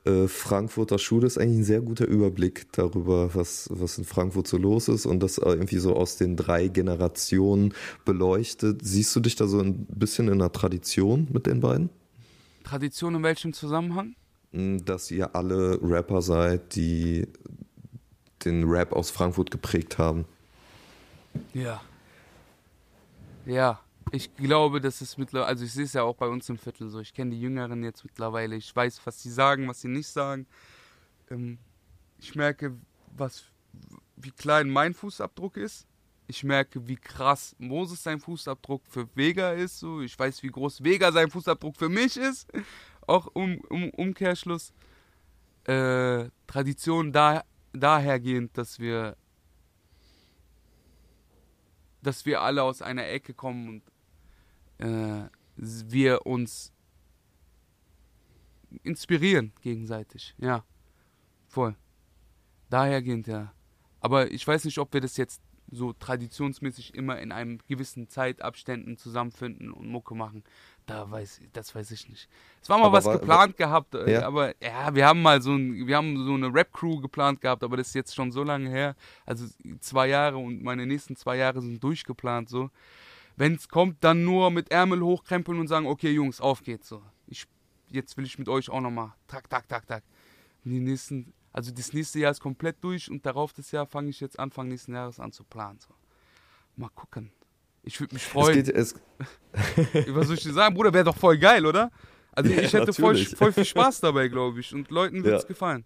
Äh, Frankfurter Schule ist eigentlich ein sehr guter Überblick darüber, was, was in Frankfurt so los ist und das irgendwie so aus den drei Generationen beleuchtet. Siehst du dich da so ein bisschen in einer Tradition mit den beiden? Tradition in welchem Zusammenhang? Dass ihr alle Rapper seid, die den Rap aus Frankfurt geprägt haben. Ja. Ja, ich glaube, das ist mittlerweile, also ich sehe es ja auch bei uns im Viertel so. Ich kenne die Jüngeren jetzt mittlerweile. Ich weiß, was sie sagen, was sie nicht sagen. Ähm, ich merke, was, wie klein mein Fußabdruck ist. Ich merke, wie krass Moses sein Fußabdruck für Vega ist. So. Ich weiß, wie groß Vega sein Fußabdruck für mich ist. Auch um, um Umkehrschluss. Äh, Tradition da, dahergehend, dass wir dass wir alle aus einer Ecke kommen und äh, wir uns inspirieren gegenseitig. Ja, voll. Dahergehend, ja. Aber ich weiß nicht, ob wir das jetzt so traditionsmäßig immer in einem gewissen Zeitabständen zusammenfinden und Mucke machen. Da weiß das weiß ich nicht. Es war mal aber was war, geplant war, gehabt, äh, ja. aber ja, wir haben mal so ein, wir haben so eine Rap Crew geplant gehabt, aber das ist jetzt schon so lange her, also zwei Jahre und meine nächsten zwei Jahre sind durchgeplant so. Wenn es kommt, dann nur mit Ärmel hochkrempeln und sagen, okay Jungs, auf geht's so. Ich jetzt will ich mit euch auch nochmal. Tak, tak, tak, tak. Und die nächsten also das nächste Jahr ist komplett durch und darauf das Jahr fange ich jetzt Anfang nächsten Jahres an zu planen. So. Mal gucken. Ich würde mich freuen. Es geht, es Was soll ich dir sagen, Bruder, wäre doch voll geil, oder? Also ja, ich hätte voll, voll, viel Spaß dabei, glaube ich. Und Leuten wird es ja. gefallen.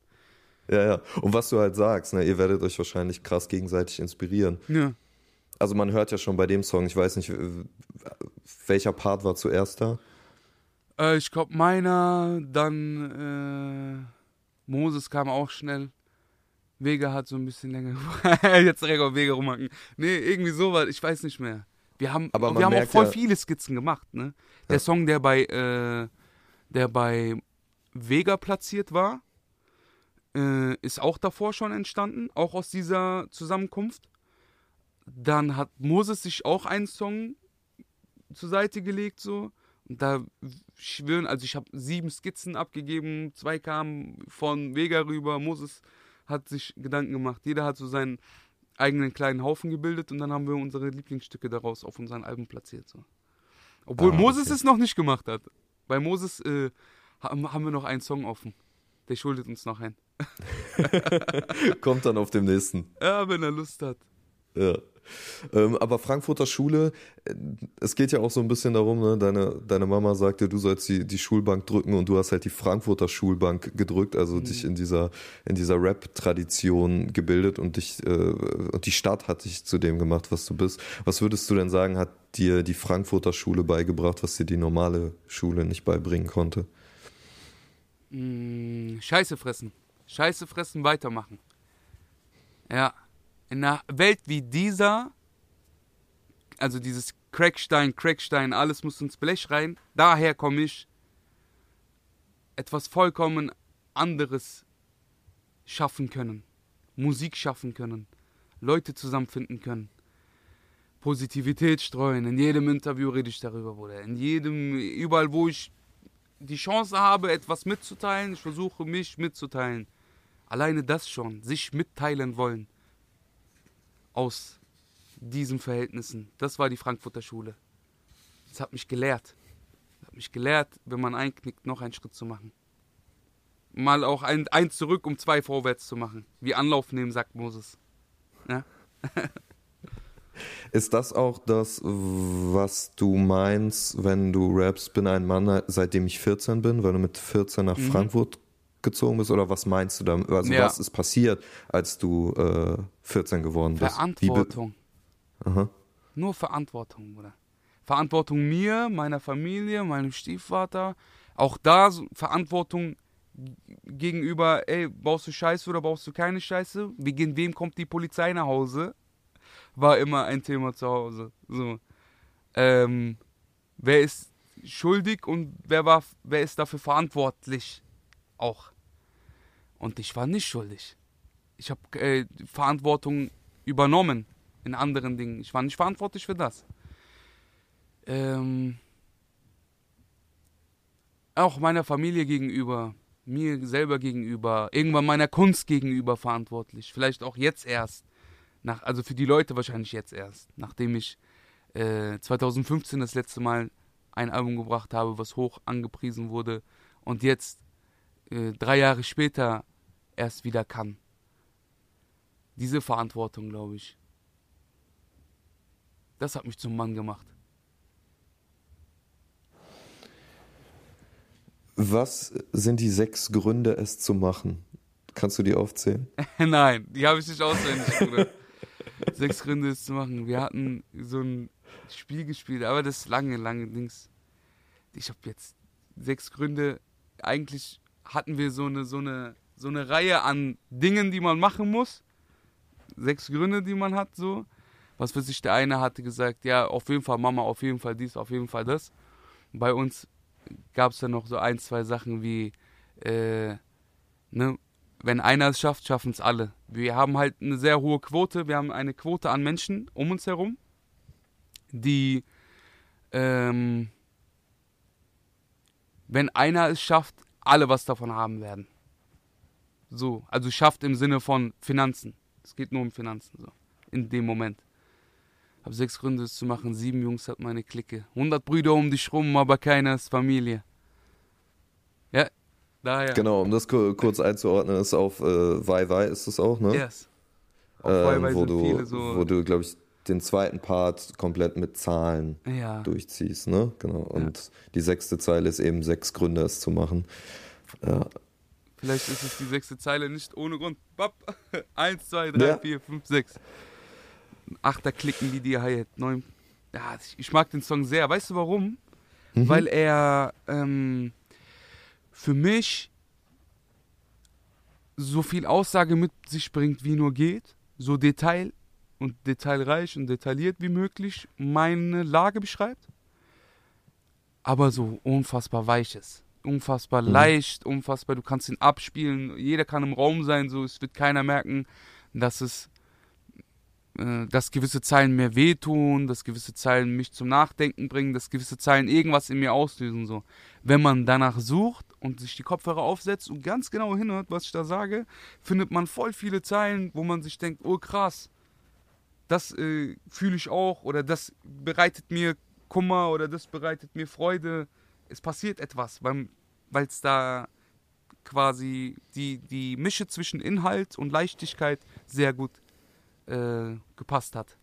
Ja, ja. Und was du halt sagst, ne, ihr werdet euch wahrscheinlich krass gegenseitig inspirieren. Ja. Also man hört ja schon bei dem Song, ich weiß nicht, welcher Part war zuerst da? Äh, ich glaube meiner, dann äh, Moses kam auch schnell. Vega hat so ein bisschen länger. Jetzt direkt auf Vega rumhacken. Nee, irgendwie sowas, ich weiß nicht mehr. Wir haben, Aber wir haben auch voll ja viele Skizzen gemacht, ne? Der ja. Song, der bei, äh, der bei Vega platziert war, äh, ist auch davor schon entstanden, auch aus dieser Zusammenkunft. Dann hat Moses sich auch einen Song zur Seite gelegt, so. Und da schwören, also ich habe sieben Skizzen abgegeben, zwei kamen von Vega rüber, Moses hat sich Gedanken gemacht, jeder hat so seinen eigenen kleinen Haufen gebildet und dann haben wir unsere Lieblingsstücke daraus auf unseren Alben platziert. So. Obwohl ah, Moses okay. es noch nicht gemacht hat. Bei Moses äh, haben wir noch einen Song offen. Der schuldet uns noch einen. Kommt dann auf dem nächsten. Ja, wenn er Lust hat. Ja. Ähm, aber Frankfurter Schule, äh, es geht ja auch so ein bisschen darum, ne? deine, deine Mama sagte, du sollst die, die Schulbank drücken und du hast halt die Frankfurter Schulbank gedrückt, also mhm. dich in dieser, in dieser Rap-Tradition gebildet und dich, äh, und die Stadt hat dich zu dem gemacht, was du bist. Was würdest du denn sagen, hat dir die Frankfurter Schule beigebracht, was dir die normale Schule nicht beibringen konnte? Mm, Scheiße fressen. Scheiße fressen, weitermachen. Ja in einer Welt wie dieser, also dieses Crackstein, Crackstein, alles muss ins Blech rein, daher komme ich, etwas vollkommen anderes schaffen können, Musik schaffen können, Leute zusammenfinden können, Positivität streuen. In jedem Interview rede ich darüber, Bruder. In jedem, überall, wo ich die Chance habe, etwas mitzuteilen, ich versuche mich mitzuteilen. Alleine das schon, sich mitteilen wollen aus diesen Verhältnissen. Das war die Frankfurter Schule. Das hat mich gelehrt. Das hat mich gelehrt, wenn man einknickt, noch einen Schritt zu machen. Mal auch ein, eins zurück, um zwei vorwärts zu machen. Wie Anlauf nehmen, sagt Moses. Ja? Ist das auch das, was du meinst, wenn du rappst, bin ein Mann, seitdem ich 14 bin, weil du mit 14 nach Frankfurt gezogen bist? Oder was meinst du damit? Also. Ja. was ist passiert, als du äh, 14 geworden bist? Verantwortung. Aha. Nur Verantwortung, Bruder. Verantwortung mir, meiner Familie, meinem Stiefvater. Auch da so Verantwortung gegenüber, ey, baust du Scheiße oder baust du keine Scheiße? Wegen wem kommt die Polizei nach Hause? War immer ein Thema zu Hause. So. Ähm, wer ist schuldig und wer war, wer ist dafür verantwortlich? Auch. Und ich war nicht schuldig. Ich habe äh, Verantwortung übernommen in anderen Dingen. Ich war nicht verantwortlich für das. Ähm, auch meiner Familie gegenüber, mir selber gegenüber, irgendwann meiner Kunst gegenüber verantwortlich. Vielleicht auch jetzt erst. Nach, also für die Leute wahrscheinlich jetzt erst. Nachdem ich äh, 2015 das letzte Mal ein Album gebracht habe, was hoch angepriesen wurde und jetzt äh, drei Jahre später erst wieder kann. Diese Verantwortung, glaube ich. Das hat mich zum Mann gemacht. Was sind die sechs Gründe, es zu machen? Kannst du die aufzählen? Nein, die habe ich nicht auswendig, Bruder. Sechs Gründe es zu machen. Wir hatten so ein Spiel gespielt, aber das ist lange, lange Dings. Ich habe jetzt sechs Gründe. Eigentlich hatten wir so eine, so eine, so eine Reihe an Dingen, die man machen muss. Sechs Gründe, die man hat, so. Was für sich der eine hatte gesagt, ja, auf jeden Fall Mama, auf jeden Fall dies, auf jeden Fall das. Bei uns gab es dann noch so ein, zwei Sachen wie, äh, ne, wenn einer es schafft, schaffen es alle. Wir haben halt eine sehr hohe Quote. Wir haben eine Quote an Menschen um uns herum, die, ähm, wenn einer es schafft, alle was davon haben werden. So, also schafft im Sinne von Finanzen. Es geht nur um Finanzen, so. In dem Moment. Hab sechs Gründe, es zu machen. Sieben Jungs hat meine Clique. 100 Brüder um dich rum, aber keiner ist Familie. Ja, daher. Genau, um das ku- kurz einzuordnen, ist auf äh, Wai ist es auch, ne? Yes. Auf Ähm, Huawei wo, sind du, viele so. wo du, glaube ich, den zweiten Part komplett mit Zahlen ja. durchziehst, ne? Genau. Und die sechste Zeile ist eben sechs Gründe, es zu machen. Ja. Vielleicht ist es die sechste Zeile nicht ohne Grund. Bap. Eins, zwei, drei, Ja. vier, fünf, sechs. Achter klicken wie die Hi-Hat. Neun. Ja, ich- ich mag den Song sehr. Weißt du warum? Mhm. Weil er ähm, für mich so viel Aussage mit sich bringt, wie nur geht. So detail und detailreich und detailliert wie möglich meine Lage beschreibt. Aber so unfassbar weich Unfassbar leicht, unfassbar, du kannst ihn abspielen, jeder kann im Raum sein, so es wird keiner merken, dass es äh, dass gewisse Zeilen mir wehtun, dass gewisse Zeilen mich zum Nachdenken bringen, dass gewisse Zeilen irgendwas in mir auslösen. So. Wenn man danach sucht und sich die Kopfhörer aufsetzt und ganz genau hinhört, was ich da sage, findet man voll viele Zeilen, wo man sich denkt, oh krass, das äh, fühle ich auch oder das bereitet mir Kummer oder das bereitet mir Freude. Es passiert etwas, weil es da quasi die, die Mische zwischen Inhalt und Leichtigkeit sehr gut äh, gepasst hat.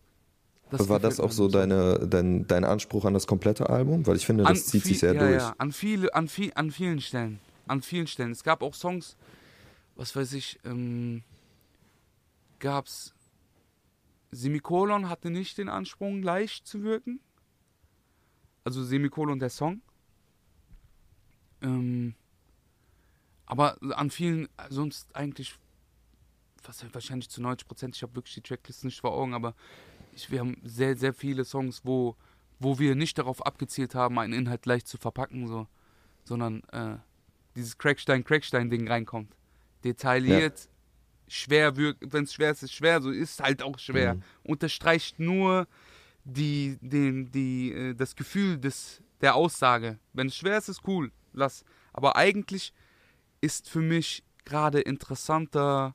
Das War das auch so deine, dein, dein Anspruch an das komplette Album? Weil ich finde, das zieht sich viel- sehr ja, durch. Ja, an, viele, an, viel, an vielen Stellen. An vielen Stellen. Es gab auch Songs, was weiß ich, ähm, gab's. Semikolon hatte nicht den Anspruch, leicht zu wirken. Also Semikolon der Song. Ähm, aber an vielen, sonst eigentlich, was wahrscheinlich zu 90 Prozent, ich habe wirklich die Tracklist nicht vor Augen, aber ich, wir haben sehr, sehr viele Songs, wo, wo wir nicht darauf abgezielt haben, einen Inhalt leicht zu verpacken, so, sondern äh, dieses Crackstein-Crackstein-Ding reinkommt. Detailliert, schwer wirkt, wenn es schwer ist, ist schwer, so ist halt auch schwer. Mhm. Unterstreicht nur die, den, die, äh, das Gefühl des, der Aussage. Wenn es schwer ist, ist cool, lass. Aber eigentlich ist für mich gerade interessanter,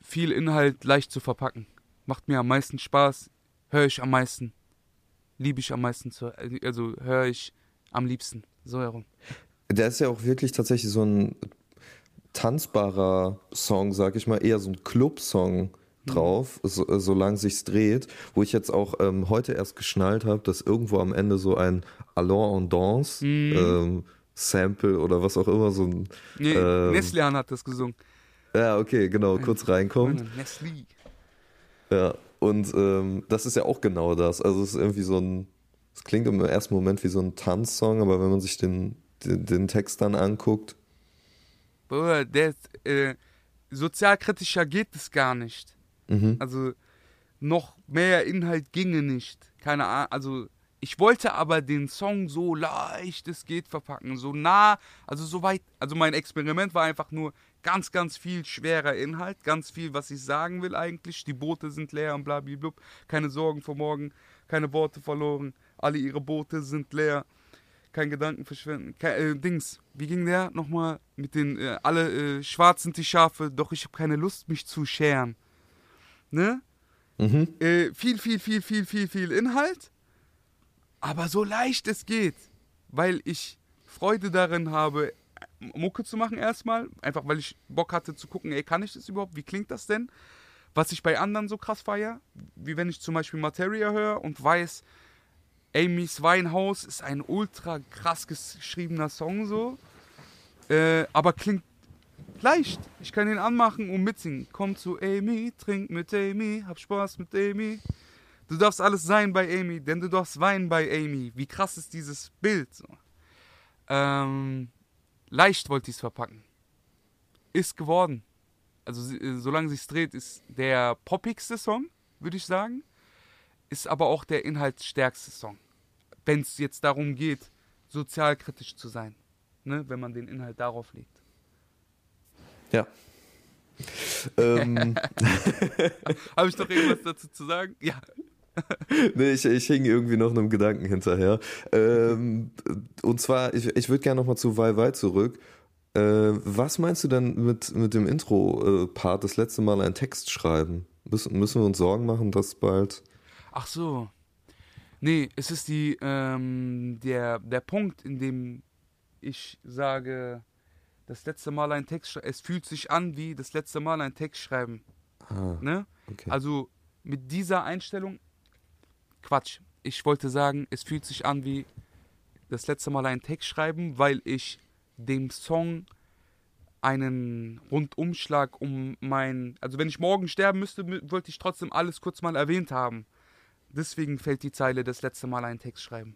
viel Inhalt leicht zu verpacken. Macht mir am meisten Spaß, höre ich am meisten, liebe ich am meisten, zu, also höre ich am liebsten, so herum. Der ist ja auch wirklich tatsächlich so ein tanzbarer Song, sag ich mal, eher so ein Club-Song drauf, so, solange sich's dreht, wo ich jetzt auch ähm, heute erst geschnallt habe, dass irgendwo am Ende so ein Allons en Danse ähm, Sample oder was auch immer so ein Nee, ähm, Neslian hat das gesungen. ja okay genau kurz reinkommt Nestle. ja und ähm, das ist ja auch genau das also es ist irgendwie so ein es klingt im ersten Moment wie so ein Tanzsong aber wenn man sich den den, den Text dann anguckt Bruder, der ist, äh, sozialkritischer geht es gar nicht. mhm. Also noch mehr Inhalt ginge nicht. Keine Ahnung. Also ich wollte aber den Song so leicht es geht verpacken, so nah, also so weit. Also mein Experiment war einfach nur ganz, ganz viel schwerer Inhalt, ganz viel, was ich sagen will eigentlich. Die Boote sind leer und blablabla. Keine Sorgen vor morgen, keine Worte verloren. Alle ihre Boote sind leer. Kein Gedanken verschwenden. Kein, äh, Dings, wie ging der nochmal mit den, äh, alle äh, schwarz sind die Schafe, doch ich habe keine Lust, mich zu scheren. Ne? Mhm. Äh, viel, viel, viel, viel, viel, viel Inhalt, aber so leicht es geht, weil ich Freude darin habe, Mucke zu machen erstmal, einfach weil ich Bock hatte zu gucken, ey, kann ich das überhaupt, wie klingt das denn? Was ich bei anderen so krass feier, wie wenn ich zum Beispiel Materia höre und weiß, Amy's Weinhaus ist ein ultra krass geschriebener Song so, äh, aber klingt leicht. Ich kann ihn anmachen und mitsingen. Komm zu Amy, trink mit Amy, hab Spaß mit Amy. Du darfst alles sein bei Amy, denn du darfst weinen bei Amy. Wie krass ist dieses Bild? So. Ähm, leicht wollte ich es verpacken. Ist geworden. Also äh, solange sich's dreht, ist der poppigste Song, würde ich sagen. Ist aber auch der inhaltsstärkste Song. Wenn es jetzt darum geht, sozialkritisch zu sein. Ne? Wenn man den Inhalt darauf legt. ja ähm, Habe ich noch irgendwas dazu zu sagen? Ja. nee, ich, ich hing irgendwie noch einem Gedanken hinterher. Ähm, und zwar, ich, ich würde gerne nochmal zu Wei Wei zurück. Äh, was meinst du denn mit, mit dem Intro-Part, das letzte Mal einen Text schreiben? Müssen, müssen wir uns Sorgen machen, dass bald. Ach so. Nee, es ist die, ähm, der, der Punkt, in dem ich sage, das letzte Mal ein Text schreiben, es fühlt sich an wie das letzte Mal ein Text schreiben. Ah, Ne? okay. Also mit dieser Einstellung, Quatsch. Ich wollte sagen, es fühlt sich an wie das letzte Mal einen Text schreiben, weil ich dem Song einen Rundumschlag um mein, also wenn ich morgen sterben müsste, mü- wollte ich trotzdem alles kurz mal erwähnt haben. Deswegen fällt die Zeile das letzte Mal einen Text schreiben.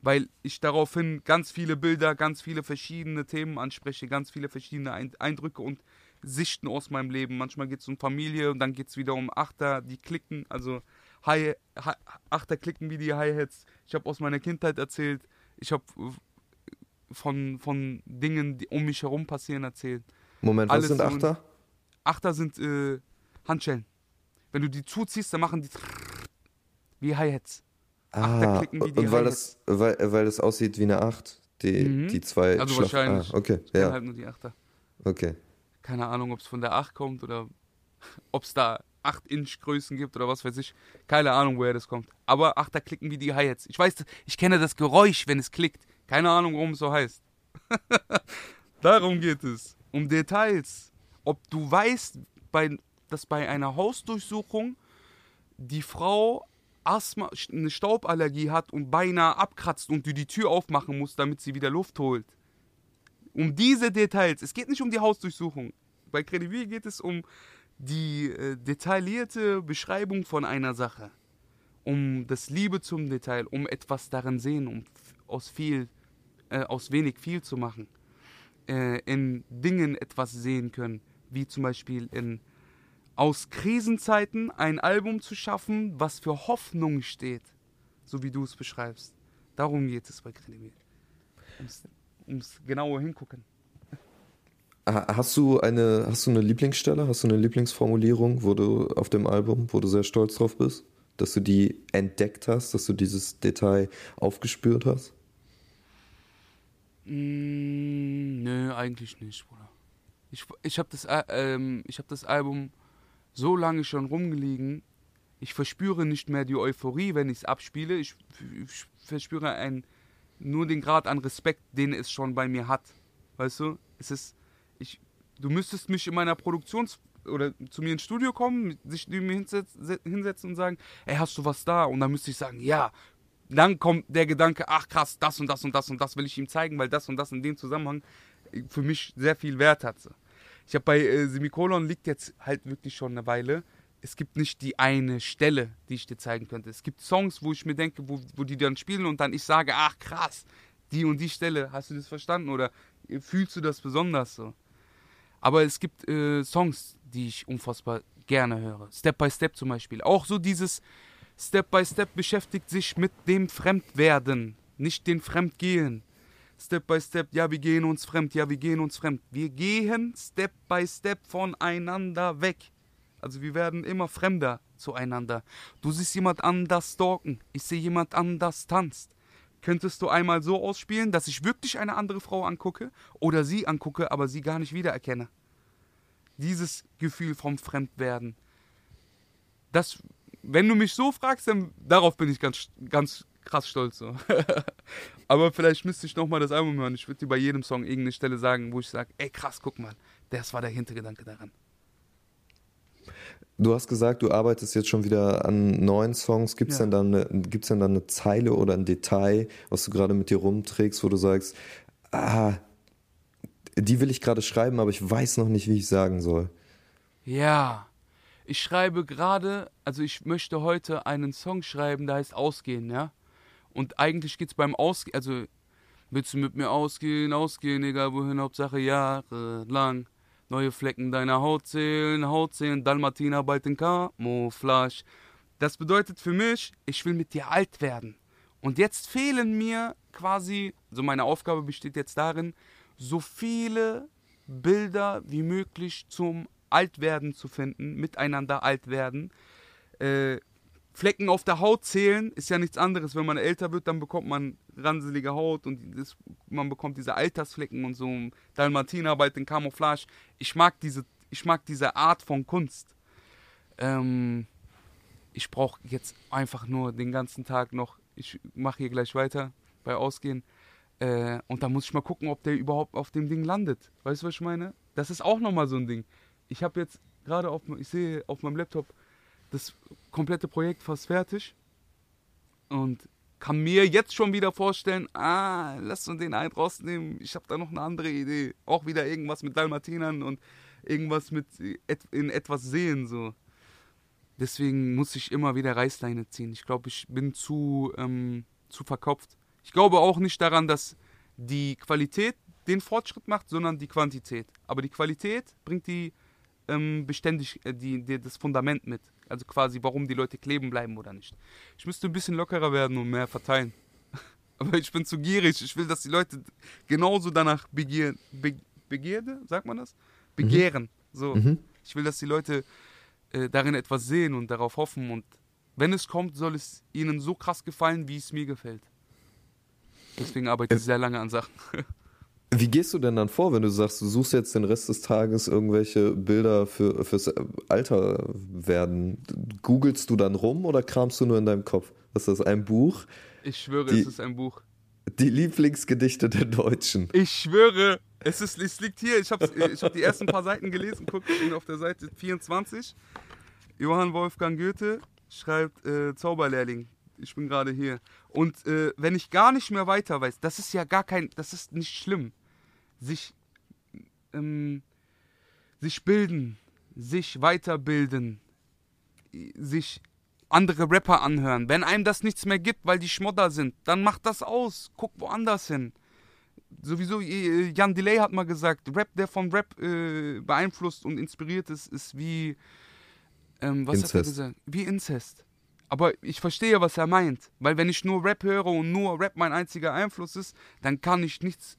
Weil ich daraufhin ganz viele Bilder, ganz viele verschiedene Themen anspreche, ganz viele verschiedene Ein Eindrücke und Sichten aus meinem Leben. Manchmal geht es um Familie und dann geht es wieder um Achter, die klicken, also Hi Hi Achter klicken wie die Hi-Hats. Ich habe aus meiner Kindheit erzählt. Ich habe von, von Dingen, die um mich herum passieren, erzählt. Moment, was alles sind Achter? Achter sind äh, Handschellen. Wenn du die zuziehst, dann machen die wie Hi-Hats. Ah, klicken wie die und weil das, weil, weil das aussieht wie eine Acht, die, Mhm. die zwei Also Schlag- wahrscheinlich. Ah, okay, ja, halt nur die Achter. okay. Keine Ahnung, ob es von der 8 kommt oder ob es da 8-Inch-Größen gibt oder was weiß ich. Keine Ahnung, woher das kommt. Aber Achter klicken wie die Hi-Hats. Ich weiß, ich kenne das Geräusch, wenn es klickt. Keine Ahnung, warum es so heißt. Darum geht es. Um Details. Ob du weißt, bei, dass bei einer Hausdurchsuchung die Frau Asthma, eine Stauballergie hat und beinahe abkratzt und du die Tür aufmachen musst, damit sie wieder Luft holt. Um diese Details. Es geht nicht um die Hausdurchsuchung. Bei Credibil geht es um die äh, detaillierte Beschreibung von einer Sache. Um das Liebe zum Detail, um etwas darin sehen, um aus viel, äh, aus wenig viel zu machen. Äh, in Dingen etwas sehen können, wie zum Beispiel in aus Krisenzeiten ein Album zu schaffen, was für Hoffnung steht, so wie du es beschreibst. Darum geht es bei Credibil. Ums, ums genaue Hingucken. Ha- Hast du eine, hast du eine Lieblingsstelle, hast du eine Lieblingsformulierung, wo du auf dem Album, wo du sehr stolz drauf bist, dass du die entdeckt hast, dass du dieses Detail aufgespürt hast? Mm, nö, eigentlich nicht, Bruder. Ich, ich habe das, ich hab das Album so lange schon rumgelegen, ich verspüre nicht mehr die Euphorie, wenn ich es abspiele. Ich, ich verspüre ein, nur den Grad an Respekt, den es schon bei mir hat. Weißt du? Es ist, ich, du müsstest mich in meiner Produktionsphase oder zu mir ins Studio kommen, sich neben mir hinsetzen, und sagen, ey, hast du was da? Und dann müsste ich sagen, ja. Dann kommt der Gedanke, ach krass, das und das und das und das will ich ihm zeigen, weil das und das in dem Zusammenhang für mich sehr viel Wert hat. Ich habe bei äh, Semikolon liegt jetzt halt wirklich schon eine Weile. Es gibt nicht die eine Stelle, die ich dir zeigen könnte. Es gibt Songs, wo ich mir denke, wo, wo die dann spielen und dann ich sage, ach krass, die und die Stelle, hast du das verstanden oder äh, fühlst du das besonders so? Aber es gibt äh, Songs, die ich unfassbar gerne höre. Step by Step zum Beispiel. Auch so dieses Step by Step beschäftigt sich mit dem Fremdwerden, nicht den Fremdgehen. Step by Step, ja, wir gehen uns fremd, ja, wir gehen uns fremd. Wir gehen Step by Step voneinander weg. Also wir werden immer fremder zueinander. Du siehst jemand anders stalken, ich sehe jemand anders tanzt. Könntest du einmal so ausspielen, dass ich wirklich eine andere Frau angucke oder sie angucke, aber sie gar nicht wiedererkenne? Dieses Gefühl vom Fremdwerden. Das, wenn du mich so fragst, dann darauf bin ich ganz, ganz krass stolz. So. aber vielleicht müsste ich nochmal das Album hören. Ich würde dir bei jedem Song irgendeine Stelle sagen, wo ich sage, ey krass, guck mal, das war der Hintergedanke daran. Du hast gesagt, du arbeitest jetzt schon wieder an neuen Songs. Gibt es Ja. denn, dann eine- gibt's denn dann eine Zeile oder ein Detail, was du gerade mit dir rumträgst, wo du sagst, ah, die will ich gerade schreiben, aber ich weiß noch nicht, wie ich sagen soll. Ja, ich schreibe gerade, also ich möchte heute einen Song schreiben, der heißt Ausgehen, ja. Und eigentlich geht's beim Ausgehen, also willst du mit mir ausgehen, ausgehen, egal wohin, Hauptsache jahrelang. Neue Flecken deiner Haut zählen, Haut zählen, Dalmatiner bald in Camouflage. Das bedeutet für mich, ich will mit dir alt werden. Und jetzt fehlen mir quasi, so meine Aufgabe besteht jetzt darin, so viele Bilder wie möglich zum Altwerden zu finden, miteinander alt werden. Äh, Flecken auf der Haut zählen ist ja nichts anderes. Wenn man älter wird, dann bekommt man ranselige Haut und das, man bekommt diese Altersflecken und so Dalmatinarbeit in Camouflage. Ich mag diese, ich mag diese Art von Kunst. Ähm, ich brauche jetzt einfach nur den ganzen Tag noch. Ich mache hier gleich weiter bei Ausgehen. Äh, und da muss ich mal gucken, ob der überhaupt auf dem Ding landet. Weißt du, was ich meine? Das ist auch nochmal so ein Ding. Ich habe jetzt gerade auf, ich sehe auf meinem Laptop das komplette Projekt fast fertig und kann mir jetzt schon wieder vorstellen, ah, lass uns den einen rausnehmen. Ich habe da noch eine andere Idee. Auch wieder irgendwas mit Dalmatinern und irgendwas mit in etwas sehen so. Deswegen muss ich immer wieder Reißleine ziehen. Ich glaube, ich bin zu, ähm, zu verkopft. Ich glaube auch nicht daran, dass die Qualität den Fortschritt macht, sondern die Quantität. Aber die Qualität bringt die ähm, beständig äh, die, die, das Fundament mit. Also quasi, warum die Leute kleben bleiben oder nicht. Ich müsste ein bisschen lockerer werden und mehr verteilen. Aber ich bin zu gierig. Ich will, dass die Leute genauso danach begehren. Be Begierde, sagt man das? Begehren. So. Mhm. Ich will, dass die Leute äh, darin etwas sehen und darauf hoffen. Und wenn es kommt, soll es ihnen so krass gefallen, wie es mir gefällt. Deswegen arbeite ich sehr lange an Sachen. Wie gehst du denn dann vor, wenn du sagst, du suchst jetzt den Rest des Tages irgendwelche Bilder für, fürs Alter werden? Googelst du dann rum oder kramst du nur in deinem Kopf? Ist das, ein Buch? Ich schwöre, Die- es ist ein Buch. Die Lieblingsgedichte der Deutschen. Ich schwöre, es, ist, es liegt hier. Ich habe ich hab die ersten paar Seiten gelesen. Guck, ich bin auf der Seite 24. Johann Wolfgang Goethe schreibt äh, Zauberlehrling. Ich bin gerade hier. Und äh, wenn ich gar nicht mehr weiter weiß, das ist ja gar kein, das ist nicht schlimm. Sich, ähm, sich bilden, sich weiterbilden, sich andere Rapper anhören. Wenn einem das nichts mehr gibt, weil die Schmodder sind, dann macht das aus. Guck woanders hin. Sowieso, Jan Delay hat mal gesagt, Rap, der von Rap äh, beeinflusst und inspiriert ist, ist wie, ähm, was hat er Inzest. gesagt? Wie Inzest. Aber ich verstehe, was er meint. Weil wenn ich nur Rap höre und nur Rap mein einziger Einfluss ist, dann kann ich nichts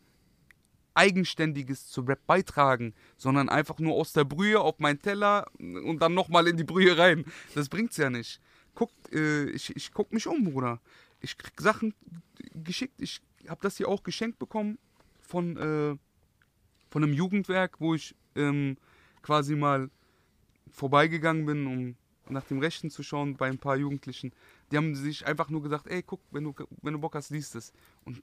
Eigenständiges zu Rap beitragen, sondern einfach nur aus der Brühe auf meinen Teller und dann nochmal in die Brühe rein. Das bringt's ja nicht. Guck, äh, ich, ich guck mich um, Bruder. Ich krieg Sachen geschickt. Ich habe das hier auch geschenkt bekommen von, äh, von einem Jugendwerk, wo ich ähm, quasi mal vorbeigegangen bin, um nach dem Rechten zu schauen bei ein paar Jugendlichen. Die haben sich einfach nur gesagt, ey, guck, wenn du, wenn du Bock hast, liest es. Und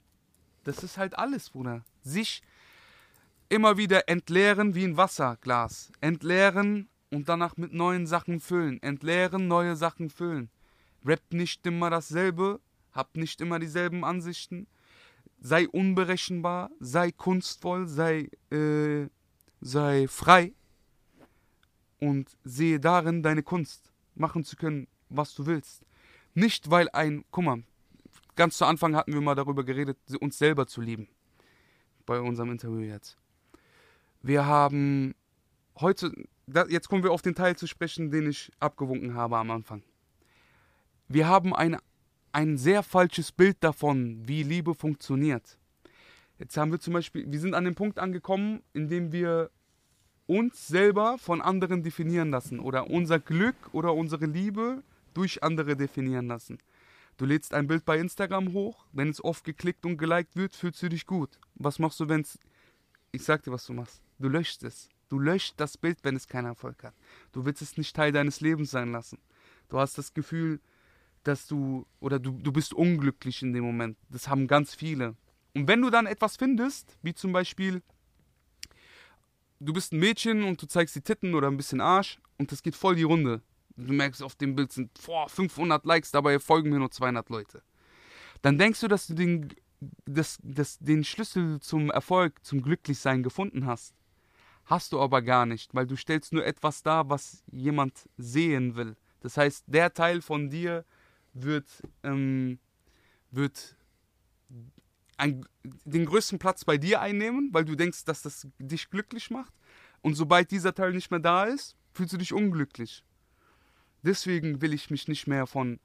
das ist halt alles, Bruder. Sich immer wieder entleeren wie ein Wasserglas. Entleeren, und danach mit neuen Sachen füllen. Entleeren, neue Sachen füllen. Rappt nicht immer dasselbe, habt nicht immer dieselben Ansichten. Sei unberechenbar, sei kunstvoll, sei, äh, sei frei und sehe darin deine Kunst, machen zu können, was du willst. Nicht weil ein, guck mal, ganz zu Anfang hatten wir mal darüber geredet, uns selber zu lieben. Bei unserem Interview jetzt. Wir haben heute, jetzt kommen wir auf den Teil zu sprechen, den ich abgewunken habe am Anfang. Wir haben ein, ein sehr falsches Bild davon, wie Liebe funktioniert. Jetzt haben wir zum Beispiel, wir sind an dem Punkt angekommen, in dem wir uns selber von anderen definieren lassen oder unser Glück oder unsere Liebe durch andere definieren lassen. Du lädst ein Bild bei Instagram hoch, wenn es oft geklickt und geliked wird, fühlst du dich gut. Was machst du, wenn es. Ich sag dir, was du machst. Du löscht es. Du löscht das Bild, wenn es keinen Erfolg hat. Du willst es nicht Teil deines Lebens sein lassen. Du hast das Gefühl, dass du. Oder du, du bist unglücklich in dem Moment. Das haben ganz viele. Und wenn du dann etwas findest, wie zum Beispiel du bist ein Mädchen und du zeigst die Titten oder ein bisschen Arsch und das geht voll die Runde. Du merkst, auf dem Bild sind boah, 500 Likes, dabei folgen mir nur 200 Leute. Dann denkst du, dass du den, das, das, den Schlüssel zum Erfolg, zum Glücklichsein gefunden hast. Hast du aber gar nicht, weil du stellst nur etwas dar, was jemand sehen will. Das heißt, der Teil von dir wird, ähm, wird ein, den größten Platz bei dir einnehmen, weil du denkst, dass das dich glücklich macht. Und sobald dieser Teil nicht mehr da ist, fühlst du dich unglücklich. Deswegen will ich mich nicht mehr von,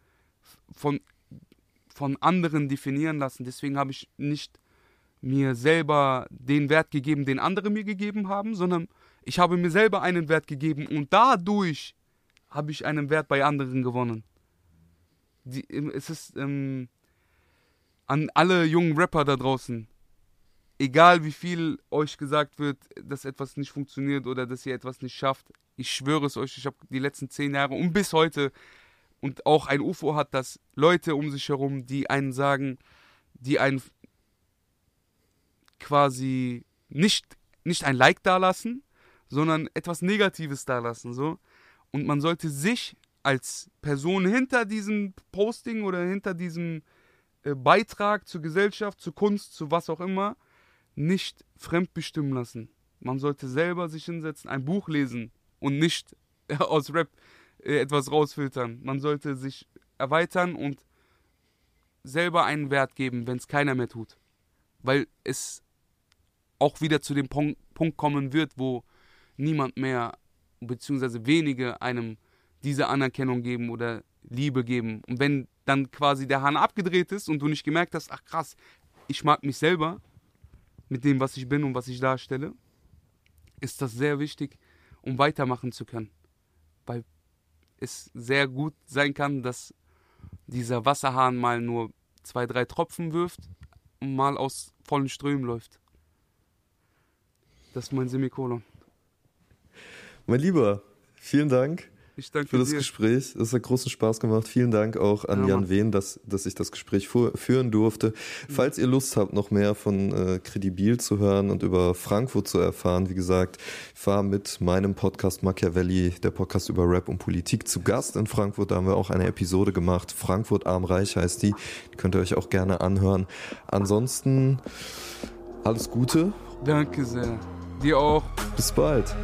von, von anderen definieren lassen. Deswegen habe ich nicht mir selber den Wert gegeben, den andere mir gegeben haben, sondern ich habe mir selber einen Wert gegeben und dadurch habe ich einen Wert bei anderen gewonnen. Die, es ist, ähm, an alle jungen Rapper da draußen. Egal wie viel euch gesagt wird, dass etwas nicht funktioniert oder dass ihr etwas nicht schafft. Ich schwöre es euch, ich habe die letzten zehn Jahre und bis heute und auch ein UFO hat das Leute um sich herum, die einen sagen, die einen quasi nicht, nicht ein Like dalassen, sondern etwas Negatives dalassen. So. Und man sollte sich als Person hinter diesem Posting oder hinter diesem Beitrag zur Gesellschaft, zur Kunst, zu was auch immer, nicht fremdbestimmen lassen. Man sollte selber sich hinsetzen, ein Buch lesen und nicht aus Rap äh, etwas rausfiltern. Man sollte sich erweitern und selber einen Wert geben, wenn es keiner mehr tut. Weil es auch wieder zu dem Punkt kommen wird, wo niemand mehr, beziehungsweise wenige einem diese Anerkennung geben oder Liebe geben. Und wenn dann quasi der Hahn abgedreht ist und du nicht gemerkt hast, ach krass, ich mag mich selber mit dem, was ich bin und was ich darstelle, ist das sehr wichtig, um weitermachen zu können. Weil es sehr gut sein kann, dass dieser Wasserhahn mal nur zwei, drei Tropfen wirft und mal aus vollen Strömen läuft. Das ist mein Semikolon. Mein Lieber, vielen Dank. Ich danke für das dir. Gespräch. Es hat großen Spaß gemacht. Vielen Dank auch an Ja, Jan. Wehn, dass, dass ich das Gespräch führen durfte. Falls ihr Lust habt, noch mehr von äh, Credibil zu hören und über Frankfurt zu erfahren, wie gesagt, war mit meinem Podcast Machiavelli, der Podcast über Rap und Politik, zu Gast in Frankfurt. Da haben wir auch eine Episode gemacht. Frankfurt Armreich heißt die. Die könnt ihr euch auch gerne anhören. Ansonsten alles Gute. Danke sehr. Dir auch. Bis bald.